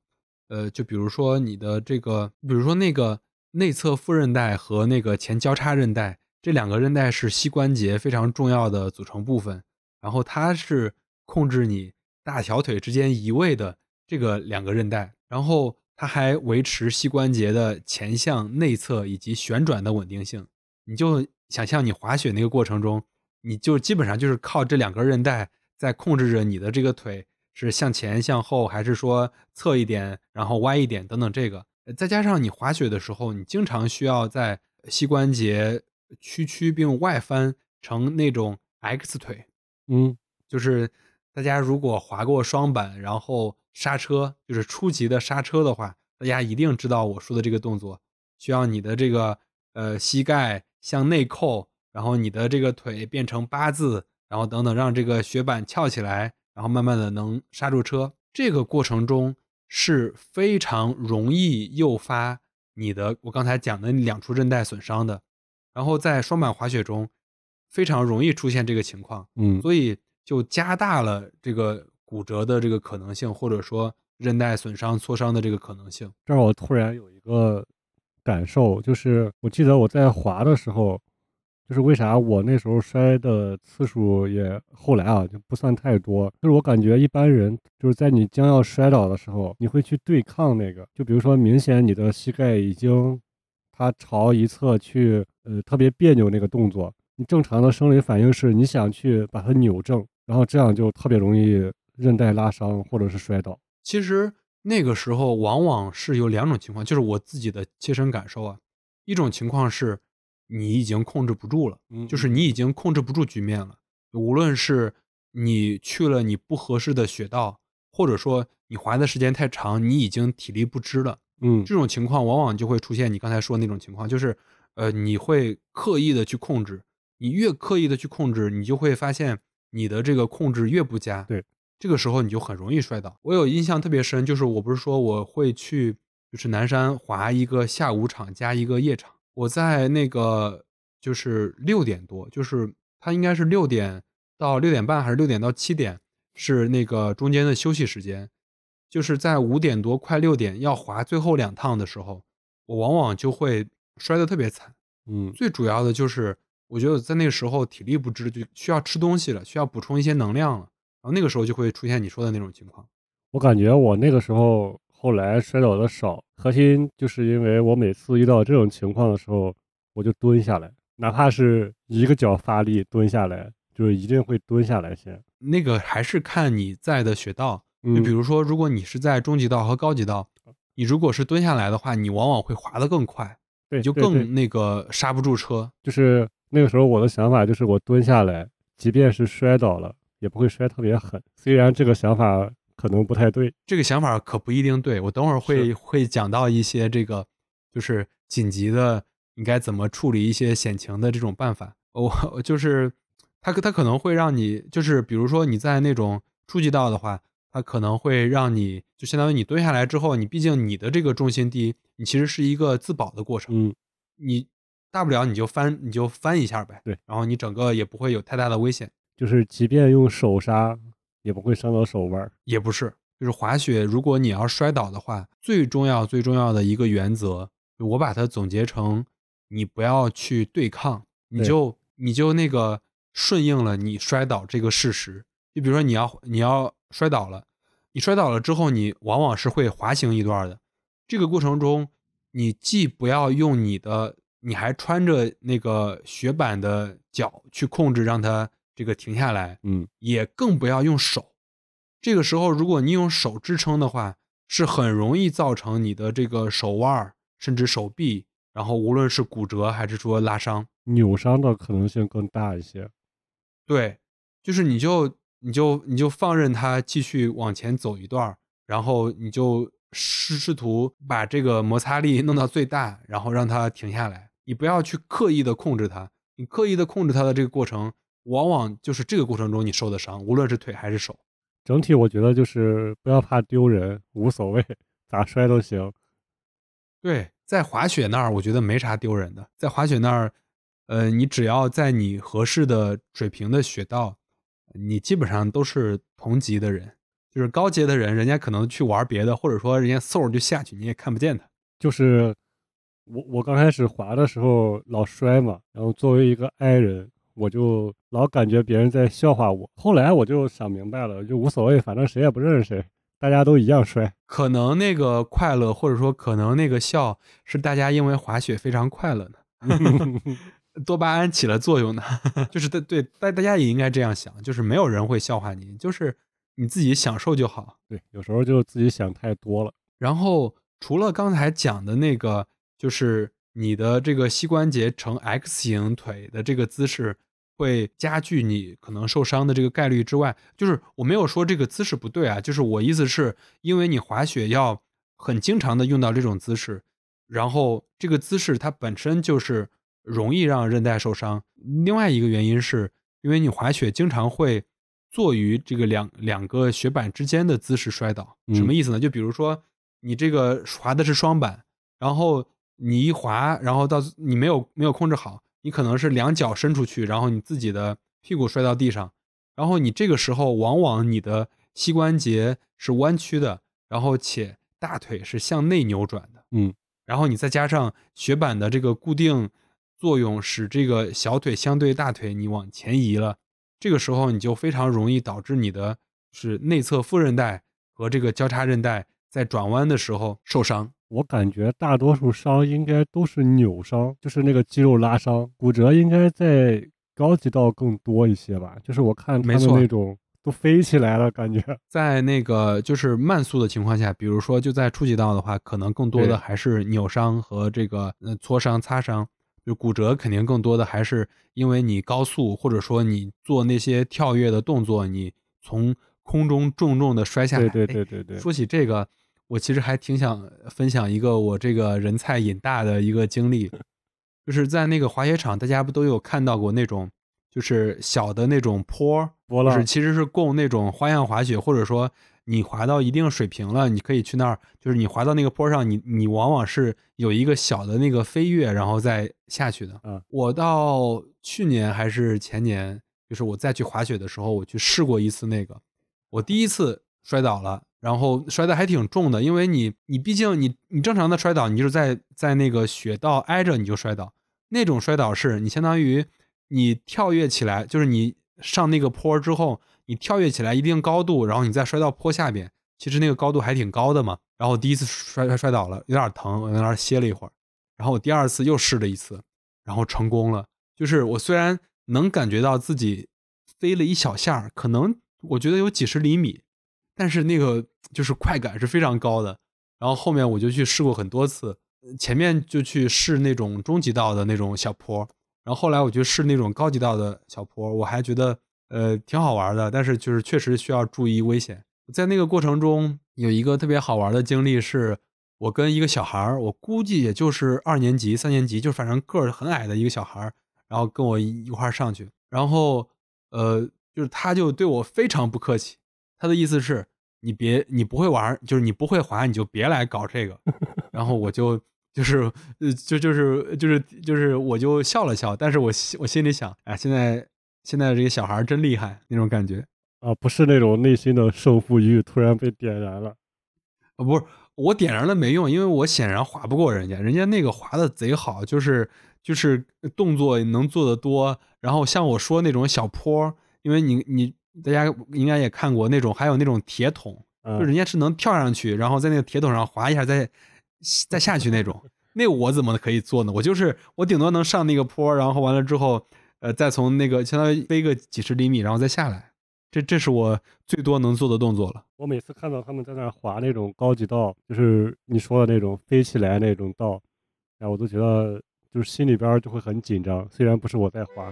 呃，就比如说你的这个，比如说那个。内侧副韧带和那个前交叉韧带这两个韧带是膝关节非常重要的组成部分，然后它是控制你大小腿之间移位的这个两个韧带，然后它还维持膝关节的前向、内侧以及旋转的稳定性。你就想象你滑雪那个过程中，你就基本上就是靠这两根韧带在控制着你的这个腿是向前、向后，还是说侧一点，然后歪一点等等这个。再加上你滑雪的时候，你经常需要在膝关节屈曲并外翻成那种 X 腿，嗯，就是大家如果滑过双板，然后刹车，就是初级的刹车的话，大家一定知道我说的这个动作，需要你的这个呃膝盖向内扣，然后你的这个腿变成八字，然后等等，让这个雪板翘起来，然后慢慢的能刹住车。这个过程中是非常容易诱发你的我刚才讲的两处韧带损伤的。然后在双板滑雪中，非常容易出现这个情况，嗯，所以就加大了这个骨折的这个可能性，或者说韧带损伤、挫伤的这个可能性。这儿我突然有一个感受，就是我记得我在滑的时候，就是为啥我那时候摔的次数也后来啊就不算太多，就是我感觉一般人就是在你将要摔倒的时候，你会去对抗那个，就比如说明显你的膝盖已经它朝一侧去。呃，特别别扭那个动作，你正常的生理反应是你想去把它扭正，然后这样就特别容易韧带拉伤或者是摔倒。其实那个时候往往是有两种情况，就是我自己的切身感受啊。一种情况是你已经控制不住了，就是你已经控制不住局面了。无论是你去了你不合适的雪道，或者说你滑的时间太长，你已经体力不支了。嗯，这种情况往往就会出现你刚才说的那种情况，就是。呃，你会刻意的去控制，你越刻意的去控制，你就会发现你的这个控制越不佳。对，这个时候你就很容易摔倒。我有印象特别深，就是我不是说我会去，就是南山滑一个下午场加一个夜场。我在那个就是六点多，就是它应该是六点到六点半，还是六点到七点，是那个中间的休息时间。就是在五点多快六点要滑最后两趟的时候，我往往就会。摔得特别惨，嗯，最主要的就是我觉得在那个时候体力不支，就需要吃东西了，需要补充一些能量了，然后那个时候就会出现你说的那种情况。我感觉我那个时候后来摔倒的少，核心就是因为我每次遇到这种情况的时候，我就蹲下来，哪怕是一个脚发力蹲下来，就是一定会蹲下来先。那个还是看你在的雪道，就比如说如果你是在中级道和高级道，你如果是蹲下来的话，你往往会滑得更快。对，就更那个刹不住车。就是那个时候，我的想法就是我蹲下来，即便是摔倒了，也不会摔特别狠。虽然这个想法可能不太对，这个想法可不一定对。我等会儿会会讲到一些这个，就是紧急的应该怎么处理一些险情的这种办法。我就是他，他可能会让你，就是比如说你在那种初级道的话。它可能会让你，就相当于你蹲下来之后，你毕竟你的这个重心低，你其实是一个自保的过程。嗯，你大不了你就翻，你就翻一下呗。对，然后你整个也不会有太大的危险。就是即便用手刹，也不会伤到手腕。也不是，就是滑雪，如果你要摔倒的话，最重要最重要的一个原则，我把它总结成：你不要去对抗，你就你就那个顺应了你摔倒这个事实。就比如说你要你要摔倒了。你摔倒了之后，你往往是会滑行一段的。这个过程中，你既不要用你的，你还穿着那个雪板的脚去控制让它这个停下来，嗯，也更不要用手。这个时候，如果你用手支撑的话，是很容易造成你的这个手腕甚至手臂，然后无论是骨折还是说拉伤、扭伤的可能性更大一些。对，就是你就。你就你就放任它继续往前走一段然后你就试试图把这个摩擦力弄到最大，然后让它停下来。你不要去刻意的控制它，你刻意的控制它的这个过程，往往就是这个过程中你受的伤，无论是腿还是手。整体我觉得就是不要怕丢人，无所谓，咋摔都行。对，在滑雪那儿，我觉得没啥丢人的。在滑雪那儿，呃，你只要在你合适的水平的雪道。你基本上都是同级的人，就是高阶的人，人家可能去玩别的，或者说人家嗖就下去，你也看不见他。就是我我刚开始滑的时候老摔嘛，然后作为一个 i 人，我就老感觉别人在笑话我。后来我就想明白了，就无所谓，反正谁也不认识谁，大家都一样摔。可能那个快乐，或者说可能那个笑，是大家因为滑雪非常快乐呢。多巴胺起了作用呢，就是对对，大大家也应该这样想，就是没有人会笑话你，就是你自己享受就好。对，有时候就自己想太多了。然后除了刚才讲的那个，就是你的这个膝关节呈 X 型腿的这个姿势，会加剧你可能受伤的这个概率之外，就是我没有说这个姿势不对啊，就是我意思是因为你滑雪要很经常的用到这种姿势，然后这个姿势它本身就是容易让韧带受伤。另外一个原因是因为你滑雪经常会坐于这个两两个雪板之间的姿势摔倒，什么意思呢？就比如说你这个滑的是双板，然后你一滑，然后到你没有没有控制好。你可能是两脚伸出去，然后你自己的屁股摔到地上，然后你这个时候往往你的膝关节是弯曲的，然后且大腿是向内扭转的，嗯，然后你再加上雪板的这个固定作用，使这个小腿相对大腿你往前移了，这个时候你就非常容易导致你的是内侧副韧带和这个交叉韧带在转弯的时候受伤。我感觉大多数伤应该都是扭伤，就是那个肌肉拉伤，骨折应该在高级道更多一些吧。就是我看他们那种都飞起来了，感觉 在那个就是慢速的情况下，比如说就在初级道的话，可能更多的还是扭伤和这个呃挫伤、擦伤。就骨折肯定更多的还是因为你高速或者说你做那些跳跃的动作，你从空中重重的摔下来。对对对对对。说起这个。我其实还挺想分享一个我这个人菜瘾大的一个经历，就是在那个滑雪场，大家不都有看到过那种，就是小的那种坡，就是其实是供那种花样滑雪，或者说你滑到一定水平了，你可以去那儿，就是你滑到那个坡上，你你往往是有一个小的那个飞跃，然后再下去的。嗯，我到去年还是前年，就是我再去滑雪的时候，我去试过一次那个，我第一次摔倒了。然后摔得还挺重的，因为你你毕竟你你正常的摔倒，你就是在在那个雪道挨着你就摔倒，那种摔倒是你相当于你跳跃起来，就是你上那个坡之后，你跳跃起来一定高度，然后你再摔到坡下边，其实那个高度还挺高的嘛。然后第一次摔摔摔倒了，有点疼，我在那歇了一会儿。然后我第二次又试了一次，然后成功了。就是我虽然能感觉到自己飞了一小下，可能我觉得有几十厘米。但是那个就是快感是非常高的，然后后面我就去试过很多次，前面就去试那种中级道的那种小坡，然后后来我就试那种高级道的小坡，我还觉得呃挺好玩的，但是就是确实需要注意危险。在那个过程中有一个特别好玩的经历，是我跟一个小孩儿，我估计也就是二年级、三年级，就反正个儿很矮的一个小孩儿，然后跟我一块儿上去，然后呃就是他就对我非常不客气。他的意思是，你别，你不会玩，就是你不会滑，你就别来搞这个。然后我就就是，呃，就就是就是就是，我就笑了笑。但是我心我心里想，哎，现在现在这个小孩真厉害，那种感觉啊，不是那种内心的胜负欲突然被点燃了。啊，不是，我点燃了没用，因为我显然滑不过人家，人家那个滑的贼好，就是就是动作能做得多。然后像我说那种小坡，因为你你。大家应该也看过那种，还有那种铁桶，就人家是能跳上去，然后在那个铁桶上滑一下，再再下去那种。那我怎么可以做呢？我就是我顶多能上那个坡，然后完了之后，呃，再从那个相当于飞个几十厘米，然后再下来。这这是我最多能做的动作了。我每次看到他们在那滑那种高级道，就是你说的那种飞起来那种道，然后我都觉得就是心里边就会很紧张。虽然不是我在滑。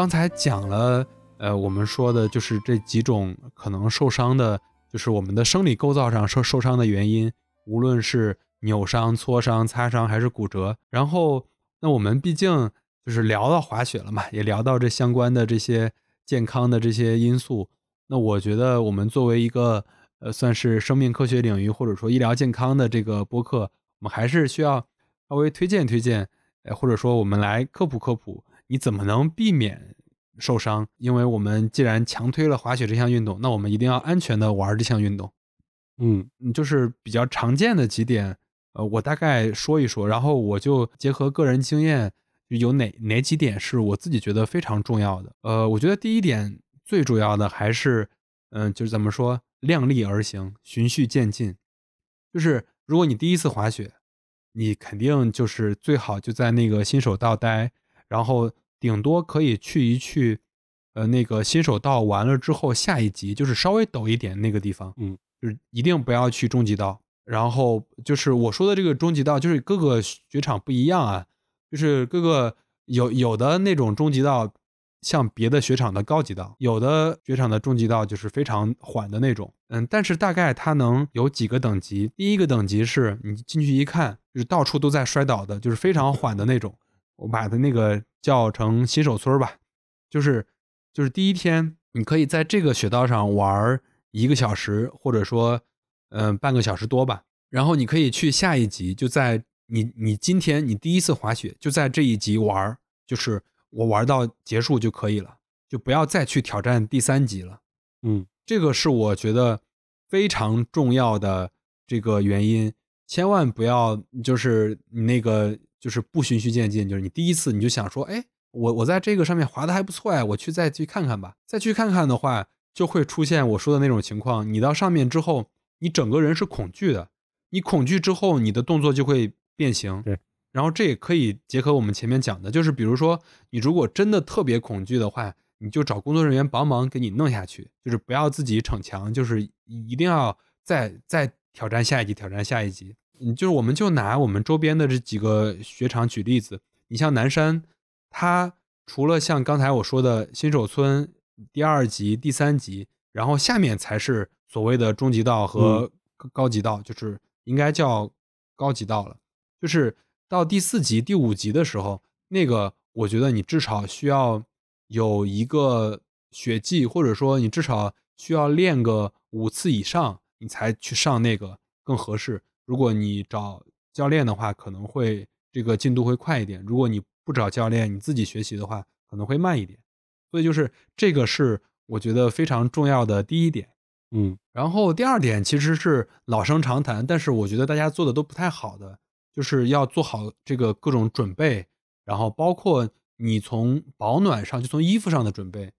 刚才讲了，呃，我们说的就是这几种可能受伤的，就是我们的生理构造上受受伤的原因，无论是扭伤、挫伤、擦伤还是骨折。然后，那我们毕竟就是聊到滑雪了嘛，也聊到这相关的这些健康的这些因素。那我觉得，我们作为一个呃，算是生命科学领域或者说医疗健康的这个播客，我们还是需要稍微推荐推荐，呃，或者说我们来科普科普。你怎么能避免受伤？因为我们既然强推了滑雪这项运动，那我们一定要安全的玩这项运动。嗯，就是比较常见的几点，呃，我大概说一说，然后我就结合个人经验，有哪哪几点是我自己觉得非常重要的。呃，我觉得第一点最主要的还是，嗯，就是怎么说，量力而行，循序渐进。就是如果你第一次滑雪，你肯定就是最好就在那个新手道待。然后顶多可以去一去，呃，那个新手道完了之后，下一级就是稍微陡一点那个地方，嗯，就是一定不要去中级道。然后就是我说的这个中级道，就是各个雪场不一样啊，就是各个有有的那种中级道像别的雪场的高级道，有的雪场的中级道就是非常缓的那种，嗯，但是大概它能有几个等级。第一个等级是你进去一看，就是到处都在摔倒的，就是非常缓的那种。我把它那个叫成新手村吧，就是就是第一天你可以在这个雪道上玩一个小时，或者说嗯半个小时多吧，然后你可以去下一集，就在你你今天你第一次滑雪就在这一集玩，就是。我玩到结束就可以了，就不要再去挑战第三集了。嗯，这个是我觉得非常重要的这个原因，千万不要就是你那个就是不循序渐进，就是你第一次你就想说，哎，我我在这个上面滑的还不错哎，我去再去看看吧。再去看看的话，就会出现我说的那种情况，你到上面之后，你整个人是恐惧的，你恐惧之后，你的动作就会变形。对。然后这也可以结合我们前面讲的，就是比如说你如果真的特别恐惧的话，你就找工作人员帮忙给你弄下去，就是不要自己逞强，就是一定要再再挑战下一级，挑战下一级。嗯，就是我们就拿我们周边的这几个雪场举例子，你像南山，它除了像刚才我说的新手村第二级、第三级，然后下面才是所谓的中级道和高级道，就是应该叫高级道了，就是。到第四级、第五级的时候，那个我觉得你至少需要有一个血迹，或者说你至少需要练个五次以上，你才去上那个更合适。如果你找教练的话，可能会这个进度会快一点；如果你不找教练，你自己学习的话，可能会慢一点。所以就是这个是我觉得非常重要的第一点。嗯，然后第二点其实是老生常谈，但是我觉得大家做的都不太好的。就是要做好这个各种准备，然后包括你从保暖上，就从衣服上的准备。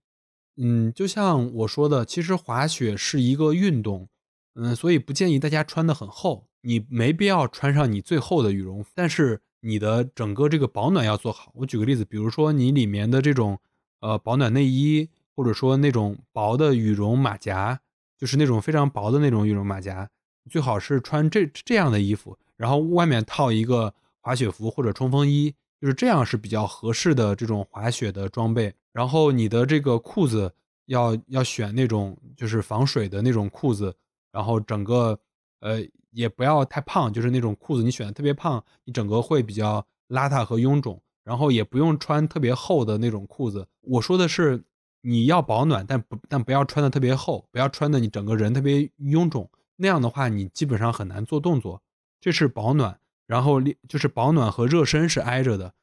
嗯，就像我说的，其实滑雪是一个运动，嗯，所以不建议大家穿的很厚，你没必要穿上你最厚的羽绒服，但是你的整个这个保暖要做好。我举个例子，比如说你里面的这种呃保暖内衣，或者说那种薄的羽绒马甲，就是那种非常薄的那种羽绒马甲，最好是穿这这样的衣服。然后外面套一个滑雪服或者冲锋衣，就是这样是比较合适的这种滑雪的装备。然后你的这个裤子要要选那种就是防水的那种裤子，然后整个呃也不要太胖，就是那种裤子你选的特别胖，你整个会比较邋遢和臃肿。然后也不用穿特别厚的那种裤子。我说的是你要保暖，但不但不要穿的特别厚，不要穿的你整个人特别臃肿，那样的话你基本上很难做动作。这是保暖，然后就是保暖和热身是挨着的。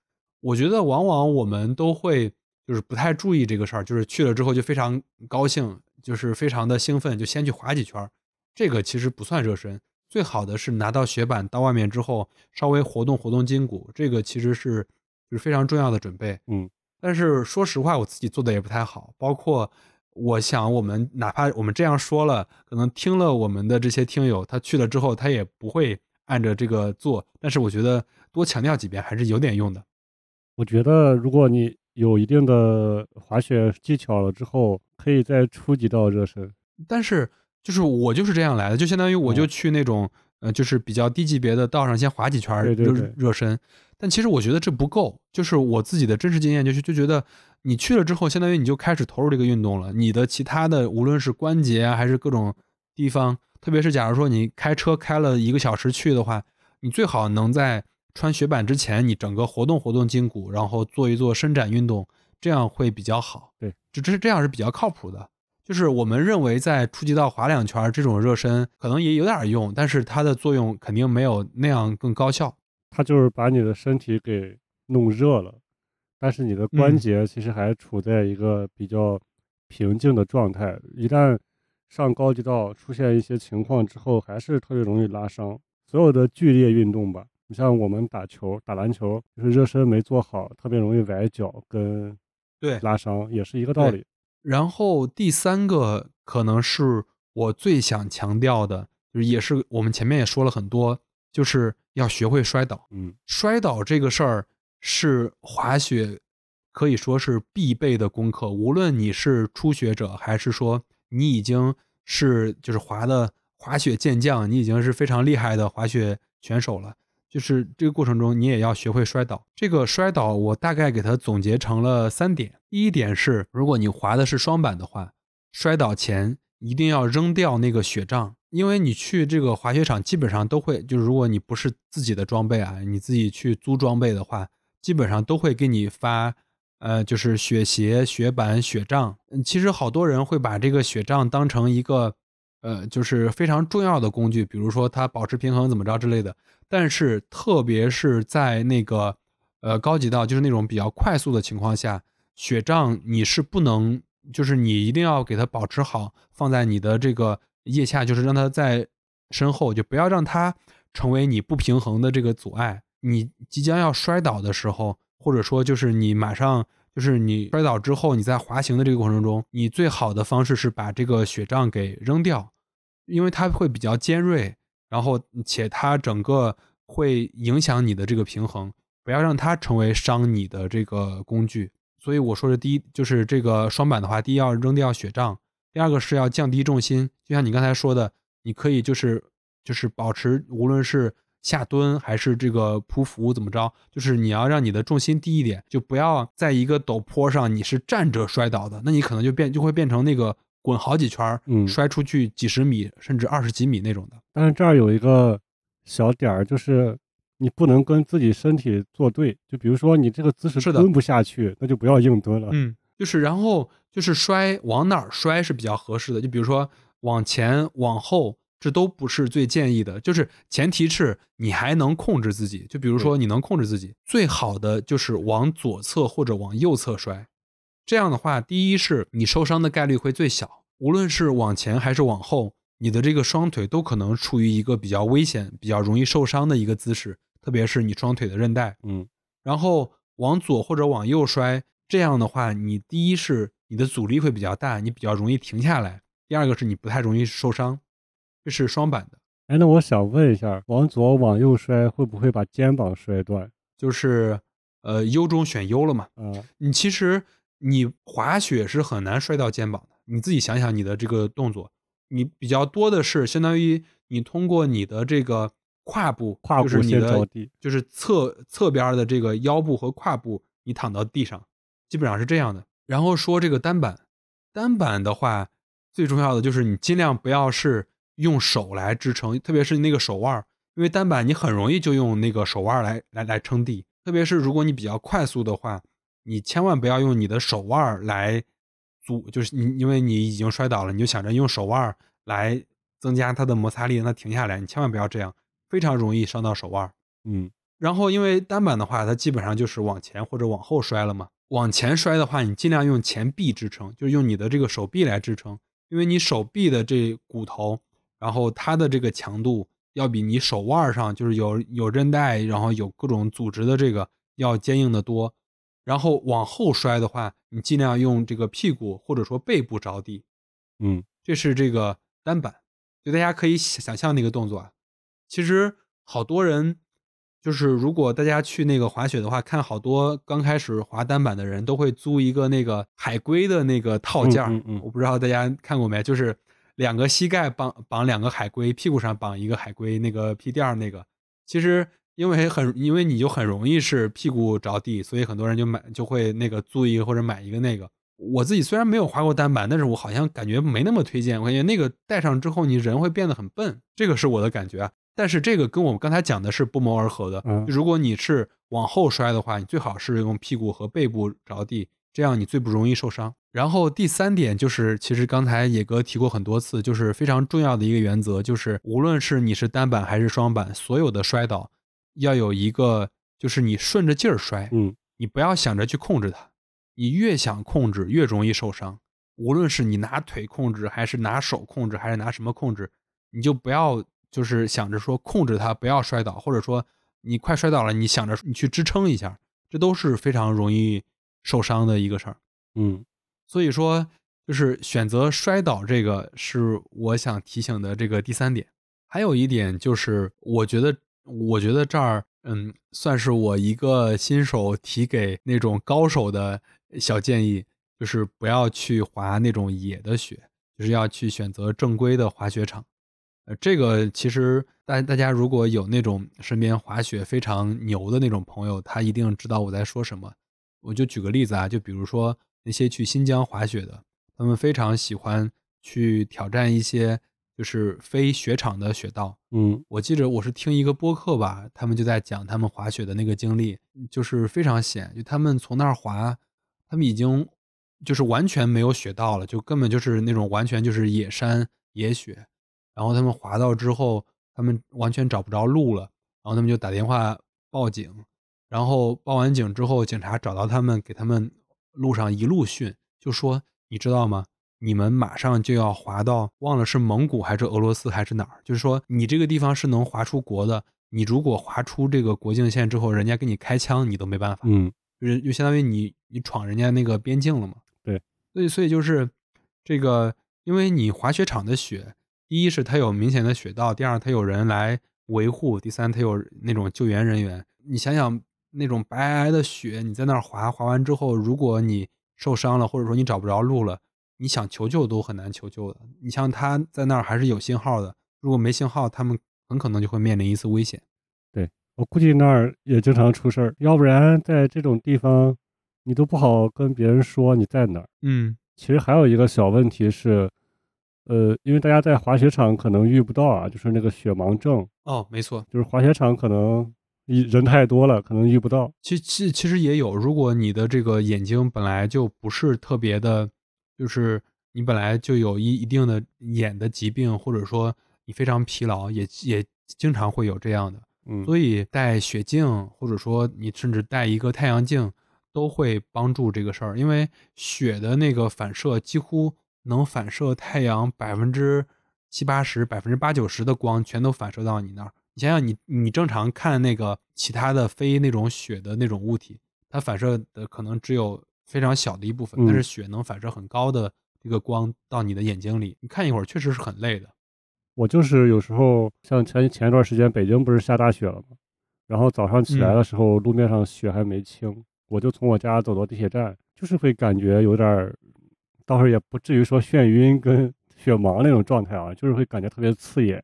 我觉得往往我们都会就是不太注意这个事儿，就是去了之后就非常高兴，就是非常的兴奋，就先去滑几圈。这个其实不算热身，最好的是拿到雪板到外面之后稍微活动活动筋骨，这个其实是就是非常重要的准备。嗯，但是说实话，我自己做的也不太好。包括我想，我们哪怕我们这样说了，可能听了我们的这些听友，他去了之后，他也不会。按着这个做，但是我觉得多强调几遍还是有点用的。我觉得如果你有一定的滑雪技巧了之后，可以再初级道热身。但是就是我就是这样来的，就相当于我就去那种呃，就是比较低级别的道上先滑几圈热热身。但其实我觉得这不够，就是我自己的真实经验就是就觉得你去了之后，相当于你就开始投入这个运动了，你的其他的无论是关节啊还是各种地方。特别是假如说你开车开了一个小时去的话，你最好能在穿雪板之前，你整个活动活动筋骨，然后做一做伸展运动，这样会比较好。对，这这是这样是比较靠谱的。就是我们认为在初级道滑两圈这种热身可能也有点用，但是它的作用肯定没有那样更高效。它就是把你的身体给弄热了，但是你的关节其实还处在一个比较平静的状态。一旦上高级道出现一些情况之后，还是特别容易拉伤。所有的剧烈运动吧，你像我们打球、打篮球，就是热身没做好，特别容易崴脚跟对拉伤，也是一个道理。然后第三个可能是我最想强调的，就是也是我们前面也说了很多，就是要学会摔倒。嗯，摔倒这个事儿是滑雪可以说是必备的功课，无论你是初学者还是说。你已经是就是滑的滑雪健将，你已经是非常厉害的滑雪选手了。就是这个过程中，你也要学会摔倒。这个摔倒，我大概给它总结成了三点。第一点是，如果你滑的是双板的话，摔倒前一定要扔掉那个雪杖，因为你去这个滑雪场基本上都会，就是如果你不是自己的装备啊，你自己去租装备的话，基本上都会给你发，呃，就是雪鞋、雪板、雪杖。其实好多人会把这个雪杖当成一个。呃，就是非常重要的工具，比如说它保持平衡怎么着之类的。但是，特别是在那个呃高级道，就是那种比较快速的情况下，雪杖你是不能，就是你一定要给它保持好，放在你的这个腋下，就是让它在身后，就不要让它成为你不平衡的这个阻碍。你即将要摔倒的时候，或者说就是你马上。就是你摔倒之后，你在滑行的这个过程中，你最好的方式是把这个雪杖给扔掉，因为它会比较尖锐，然后且它整个会影响你的这个平衡，不要让它成为伤你的这个工具。所以我说的第一就是这个双板的话，第一要扔掉雪杖，第二个是要降低重心，就像你刚才说的，你可以就是就是保持无论是。下蹲还是这个匍匐怎么着？就是你要让你的重心低一点，就不要在一个陡坡上你是站着摔倒的，那你可能就变就会变成那个滚好几圈，嗯，摔出去几十米甚至二十几米那种的。但是这儿有一个小点儿，就是你不能跟自己身体作对。就比如说你这个姿势蹲不下去，那就不要硬蹲了。嗯，就是然后就是摔往哪儿摔是比较合适的。就比如说往前往后。这都不是最建议的，就是前提是你还能控制自己。就比如说你能控制自己，最好的就是往左侧或者往右侧摔。这样的话，第一是你受伤的概率会最小，无论是往前还是往后，你的这个双腿都可能处于一个比较危险、比较容易受伤的一个姿势，特别是你双腿的韧带。嗯，然后往左或者往右摔，这样的话，你第一是你的阻力会比较大，你比较容易停下来；第二个是你不太容易受伤。这是双板的，哎，那我想问一下，往左往右摔会不会把肩膀摔断？就是，呃，优中选优了嘛。嗯，你其实你滑雪是很难摔到肩膀的。你自己想想你的这个动作，你比较多的是相当于你通过你的这个胯部，胯部先着地，就是侧侧边的这个腰部和胯部，你躺到地上，基本上是这样的。然后说这个单板，单板的话，最重要的就是你尽量不要是。用手来支撑，特别是那个手腕，因为单板你很容易就用那个手腕来来来撑地。特别是如果你比较快速的话，你千万不要用你的手腕来阻，就是你因为你已经摔倒了，你就想着用手腕来增加它的摩擦力，让它停下来。你千万不要这样，非常容易伤到手腕。嗯，然后因为单板的话，它基本上就是往前或者往后摔了嘛。往前摔的话，你尽量用前臂支撑，就是用你的这个手臂来支撑，因为你手臂的这骨头。然后它的这个强度要比你手腕上就是有有韧带，然后有各种组织的这个要坚硬的多。然后往后摔的话，你尽量用这个屁股或者说背部着地。嗯，这是这个单板，就大家可以想象那个动作啊。其实好多人就是如果大家去那个滑雪的话，看好多刚开始滑单板的人都会租一个那个海龟的那个套件嗯嗯，我不知道大家看过没，就是。两个膝盖绑绑两个海龟，屁股上绑一个海龟，那个屁垫儿那个，其实因为很因为你就很容易是屁股着地，所以很多人就买就会那个租一个或者买一个那个。我自己虽然没有滑过单板，但是我好像感觉没那么推荐，我感觉那个戴上之后你人会变得很笨，这个是我的感觉啊。但是这个跟我们刚才讲的是不谋而合的。如果你是往后摔的话，你最好是用屁股和背部着地，这样你最不容易受伤。然后第三点就是，其实刚才野哥提过很多次，就是非常重要的一个原则，就是无论是你是单板还是双板，所有的摔倒要有一个，就是你顺着劲儿摔，嗯，你不要想着去控制它，你越想控制越容易受伤。无论是你拿腿控制，还是拿手控制，还是拿什么控制，你就不要就是想着说控制它不要摔倒，或者说你快摔倒了，你想着你去支撑一下，这都是非常容易受伤的一个事儿，嗯。所以说，就是选择摔倒这个是我想提醒的这个第三点。还有一点就是，我觉得，我觉得这儿，嗯，算是我一个新手提给那种高手的小建议，就是不要去滑那种野的雪，就是要去选择正规的滑雪场。呃，这个其实大大家如果有那种身边滑雪非常牛的那种朋友，他一定知道我在说什么。我就举个例子啊，就比如说那些去新疆滑雪的，他们非常喜欢去挑战一些就是非雪场的雪道。嗯，我记着我是听一个播客吧，他们就在讲他们滑雪的那个经历，就是非常险，就他们从那儿滑，他们已经就是完全没有雪道了，就根本就是那种完全就是野山野雪。然后他们滑到之后，他们完全找不着路了，然后他们就打电话报警。然后报完警之后，警察找到他们，给他们路上一路训，就说：“你知道吗？你们马上就要滑到，忘了是蒙古还是俄罗斯还是哪儿？就是说你这个地方是能滑出国的。你如果滑出这个国境线之后，人家给你开枪，你都没办法。嗯，就是就相当于你你闯人家那个边境了嘛。对，所以所以就是这个，因为你滑雪场的雪，第一是它有明显的雪道，第二它有人来维护，第三它有那种救援人员。你想想。那种白皑皑的雪，你在那儿滑，滑完之后，如果你受伤了，或者说你找不着路了，你想求救都很难求救的。你像他在那儿还是有信号的，如果没信号，他们很可能就会面临一次危险。对我估计那儿也经常出事儿，要不然在这种地方，你都不好跟别人说你在哪儿。嗯，其实还有一个小问题是，呃，因为大家在滑雪场可能遇不到啊，就是那个雪盲症。哦，没错，就是滑雪场可能。人太多了，可能遇不到。其其其实也有，如果你的这个眼睛本来就不是特别的，就是你本来就有一一定的眼的疾病，或者说你非常疲劳，也也经常会有这样的。嗯，所以戴雪镜，或者说你甚至戴一个太阳镜，都会帮助这个事儿。因为雪的那个反射几乎能反射太阳百分之七八十、百分之八九十的光，全都反射到你那儿。你想想，你你正常看那个其他的非那种雪的那种物体，它反射的可能只有非常小的一部分，但是雪能反射很高的这个光到你的眼睛里，你看一会儿确实是很累的。我就是有时候像前前一段时间北京不是下大雪了吗？然后早上起来的时候路面上雪还没清，我就从我家走到地铁站，就是会感觉有点，倒是也不至于说眩晕跟 雪盲那种状态啊，就是会感觉特别刺眼。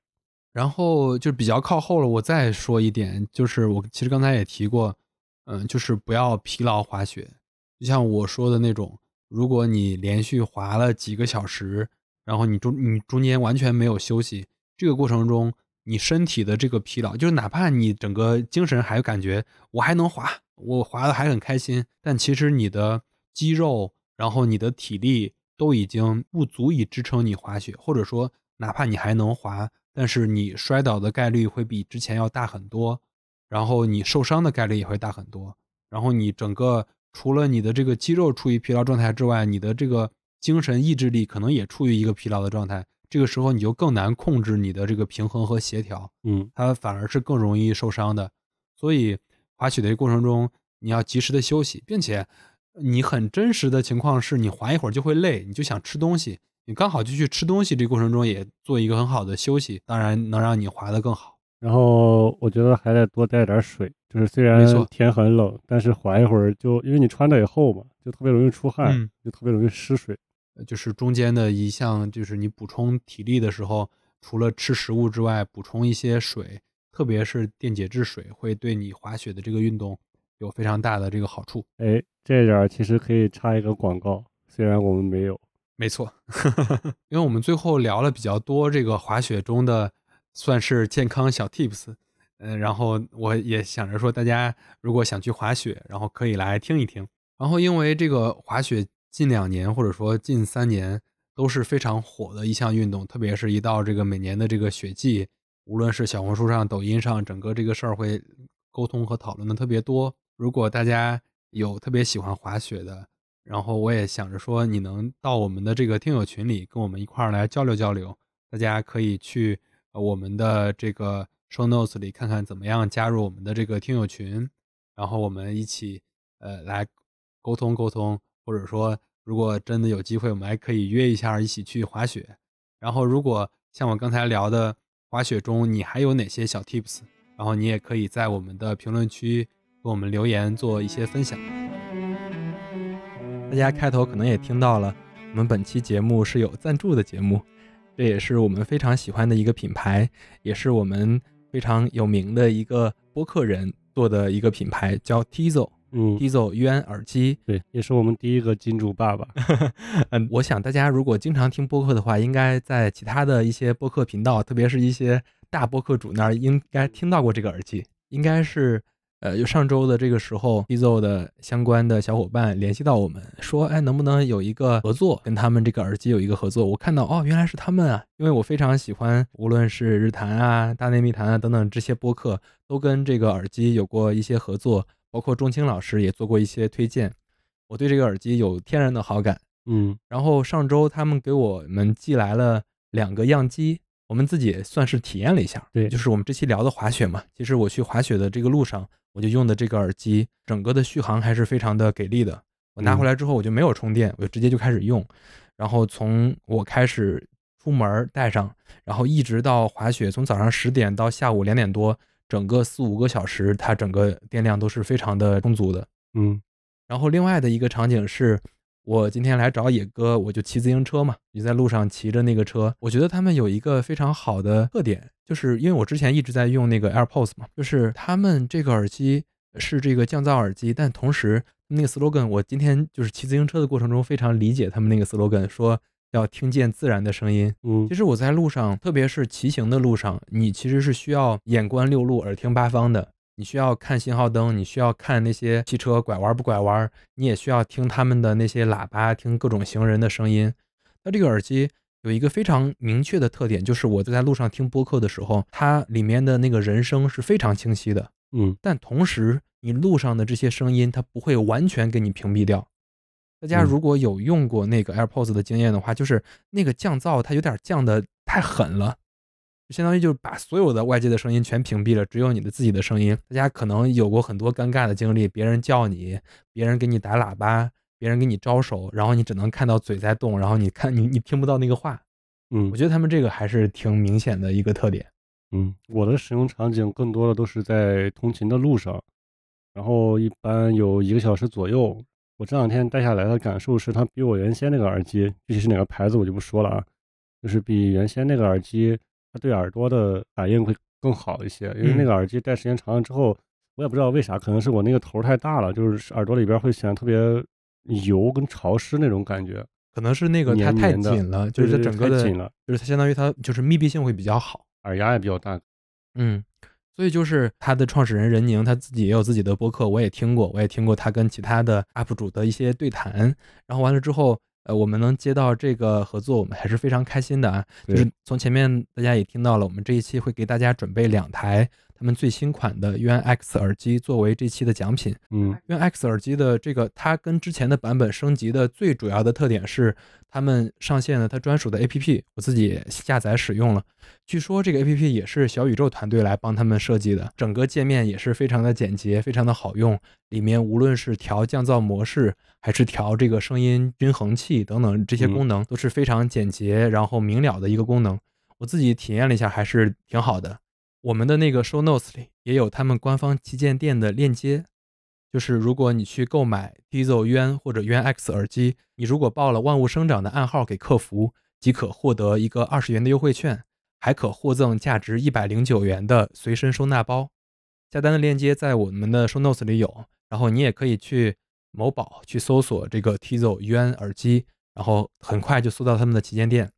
然后就比较靠后了，我再说一点，就是我其实刚才也提过，嗯，就是不要疲劳滑雪。就像我说的那种，如果你连续滑了几个小时，然后你中你中间完全没有休息，这个过程中你身体的这个疲劳，就是哪怕你整个精神还感觉我还能滑，我滑的还很开心，但其实你的肌肉，然后你的体力都已经不足以支撑你滑雪，或者说哪怕你还能滑。但是你摔倒的概率会比之前要大很多，然后你受伤的概率也会大很多，然后你整个除了你的这个肌肉处于疲劳状态之外，你的这个精神意志力可能也处于一个疲劳的状态。这个时候你就更难控制你的这个平衡和协调，嗯，它反而是更容易受伤的。所以滑雪的过程中你要及时的休息，并且你很真实的情况是你滑一会儿就会累，你就想吃东西。你刚好就去吃东西，这过程中也做一个很好的休息，当然能让你滑得更好。然后我觉得还得多带点水，就是虽然天很冷，但是滑一会儿就因为你穿的也厚嘛，就特别容易出汗，就特别容易失水。就是中间的一项，就是你补充体力的时候，除了吃食物之外，补充一些水，特别是电解质水，会对你滑雪的这个运动有非常大的这个好处。哎，这点其实可以插一个广告，虽然我们没有。没错，因为我们最后聊了比较多这个滑雪中的算是健康小 tips，嗯，然后我也想着说，大家如果想去滑雪，然后可以来听一听。然后因为这个滑雪近两年或者说近三年都是非常火的一项运动，特别是一到这个每年的这个雪季，无论是小红书上、抖音上，整个这个事儿会沟通和讨论的特别多。如果大家有特别喜欢滑雪的，然后我也想着说，你能到我们的这个听友群里跟我们一块儿来交流交流。大家可以去我们的这个 show notes 里看看怎么样加入我们的这个听友群，然后我们一起呃来沟通沟通，或者说如果真的有机会，我们还可以约一下一起去滑雪。然后如果像我刚才聊的滑雪中，你还有哪些小 tips，然后你也可以在我们的评论区给我们留言做一些分享。大家开头可能也听到了，我们本期节目是有赞助的节目，这也是我们非常喜欢的一个品牌，也是我们非常有名的一个播客人做的一个品牌，叫 Tizo。嗯，Tizo 渊耳机，对，也是我们第一个金主爸爸。嗯，我想大家如果经常听播客的话，应该在其他的一些播客频道，特别是一些大播客主那儿，应该听到过这个耳机。应该是，呃，就上周的这个时候，Tizo 的相关的小伙伴联系到我们，说，哎，能不能有一个合作，跟他们这个耳机有一个合作？我看到，哦，原来是他们啊，因为我非常喜欢，无论是日坛啊、大内密谈啊等等这些播客，都跟这个耳机有过一些合作。包括钟青老师也做过一些推荐，我对这个耳机有天然的好感。嗯，然后上周他们给我们寄来了两个样机，我们自己也算是体验了一下。对就是我们这期聊的滑雪嘛，其实我去滑雪的这个路上，我就用的这个耳机，整个的续航还是非常的给力的。我拿回来之后，我就没有充电，我就直接就开始用，然后从我开始出门带上，然后一直到滑雪，从早上十点到下午两点多。整个四五个小时，它整个电量都是非常的充足的。嗯，然后另外的一个场景是，我今天来找野哥，我就骑自行车嘛，你在路上骑着那个车，我觉得他们有一个非常好的特点，就是因为我之前一直在用那个 AirPods 嘛，就是他们这个耳机是这个降噪耳机，但同时那个 slogan，我今天就是骑自行车的过程中非常理解他们那个 slogan，说要听见自然的声音。嗯其实我在路上，特别是骑行的路上，你其实是需要眼观六路，耳听八方的。你需要看信号灯，你需要看那些汽车拐弯不拐弯，你也需要听他们的那些喇叭，听各种行人的声音。那这个耳机有一个非常明确的特点，就是我在路上听播客的时候，它里面的那个人声是非常清晰的。嗯但同时，你路上的这些声音，它不会完全给你屏蔽掉。大家嗯如果有用过那个 AirPods 的经验的话，就是那个降噪它有点降的太狠了，就相当于就是把所有的外界的声音全屏蔽了，只有你的自己的声音。大家可能有过很多尴尬的经历，别人叫你，别人给你打喇叭，别人给你招手，然后你只能看到嘴在动，然后你看你你听不到那个话。嗯我觉得他们这个还是挺明显的一个特点。嗯，我的使用场景更多的都是在通勤的路上，然后一般有一个小时左右。我这两天戴下来的感受是，它比我原先那个耳机，具体是哪个牌子我就不说了啊，就是比原先那个耳机，它对耳朵的反应会更好一些。因为那嗯个耳机戴时间长了之后，我也不知道为啥，可能是我那个头太大了，就是耳朵里边会显得特别油跟潮湿那种感觉，可能是那个它太紧了，就是整个的，紧了，就是它相当于它就是密闭性会比较好。耳压也比较大。嗯，所以就是它的创始人任宁他自己也有自己的播客，我也听过，我也听过他跟其他的 UP 主的一些对谈。然后完了之后，呃，我们能接到这个合作，我们还是非常开心的啊。就是从前面大家也听到了，我们这一期会给大家准备两台他们最新款的 UN X 耳机作为这期的奖品。嗯 UN X 耳机的这个，它跟之前的版本升级的最主要的特点是，他们上线了它专属的 APP，我自己也下载使用了。据说这个 APP 也是小宇宙团队来帮他们设计的，整个界面也是非常的简洁，非常的好用。里面无论是调降噪模式，还是调这个声音均衡器等等这些功能，都是非常简洁然后明了的一个功能。我自己体验了一下，还是挺好的。我们的那个 show notes 里也有他们官方旗舰店的链接，就是如果你去购买 Tizo 渊或者渊 X 耳机，你如果报了万物生长的暗号给客服，即可获得一个二十元的优惠券，还可获赠价值一百零九元的随身收纳包。下单的链接在我们的 show notes 里有，然后你也可以去某宝去搜索这个 Tizo 渊耳机，然后很快就搜到他们的旗舰店。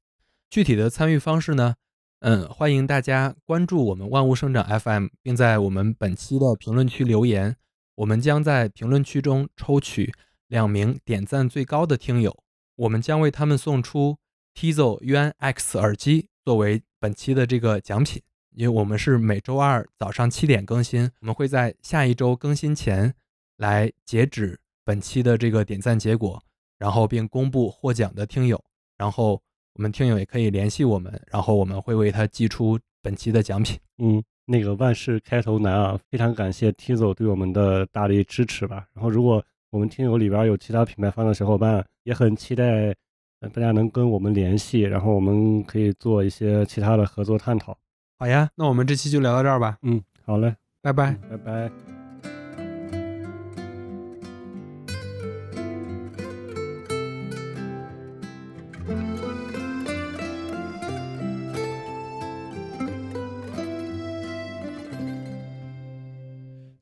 具体的参与方式呢？嗯，欢迎大家关注我们万物生长 FM，并在我们本期的评论区留言。我们将在评论区中抽取两名点赞最高的听友，我们将为他们送出 Tizo UN X 耳机作为本期的这个奖品。因为我们是每周二早上七点更新，我们会在下一周更新前来截止本期的这个点赞结果，然后并公布获奖的听友，然后我们听友也可以联系我们，然后我们会为他寄出本期的奖品。嗯，那个万事开头难啊，非常感谢 Tizo 对我们的大力支持吧。然后，如果我们听友里边有其他品牌方的小伙伴，也很期待呃大家能跟我们联系，然后我们可以做一些其他的合作探讨。好呀，那我们这期就聊到这儿吧，嗯，好嘞，拜拜。嗯拜拜。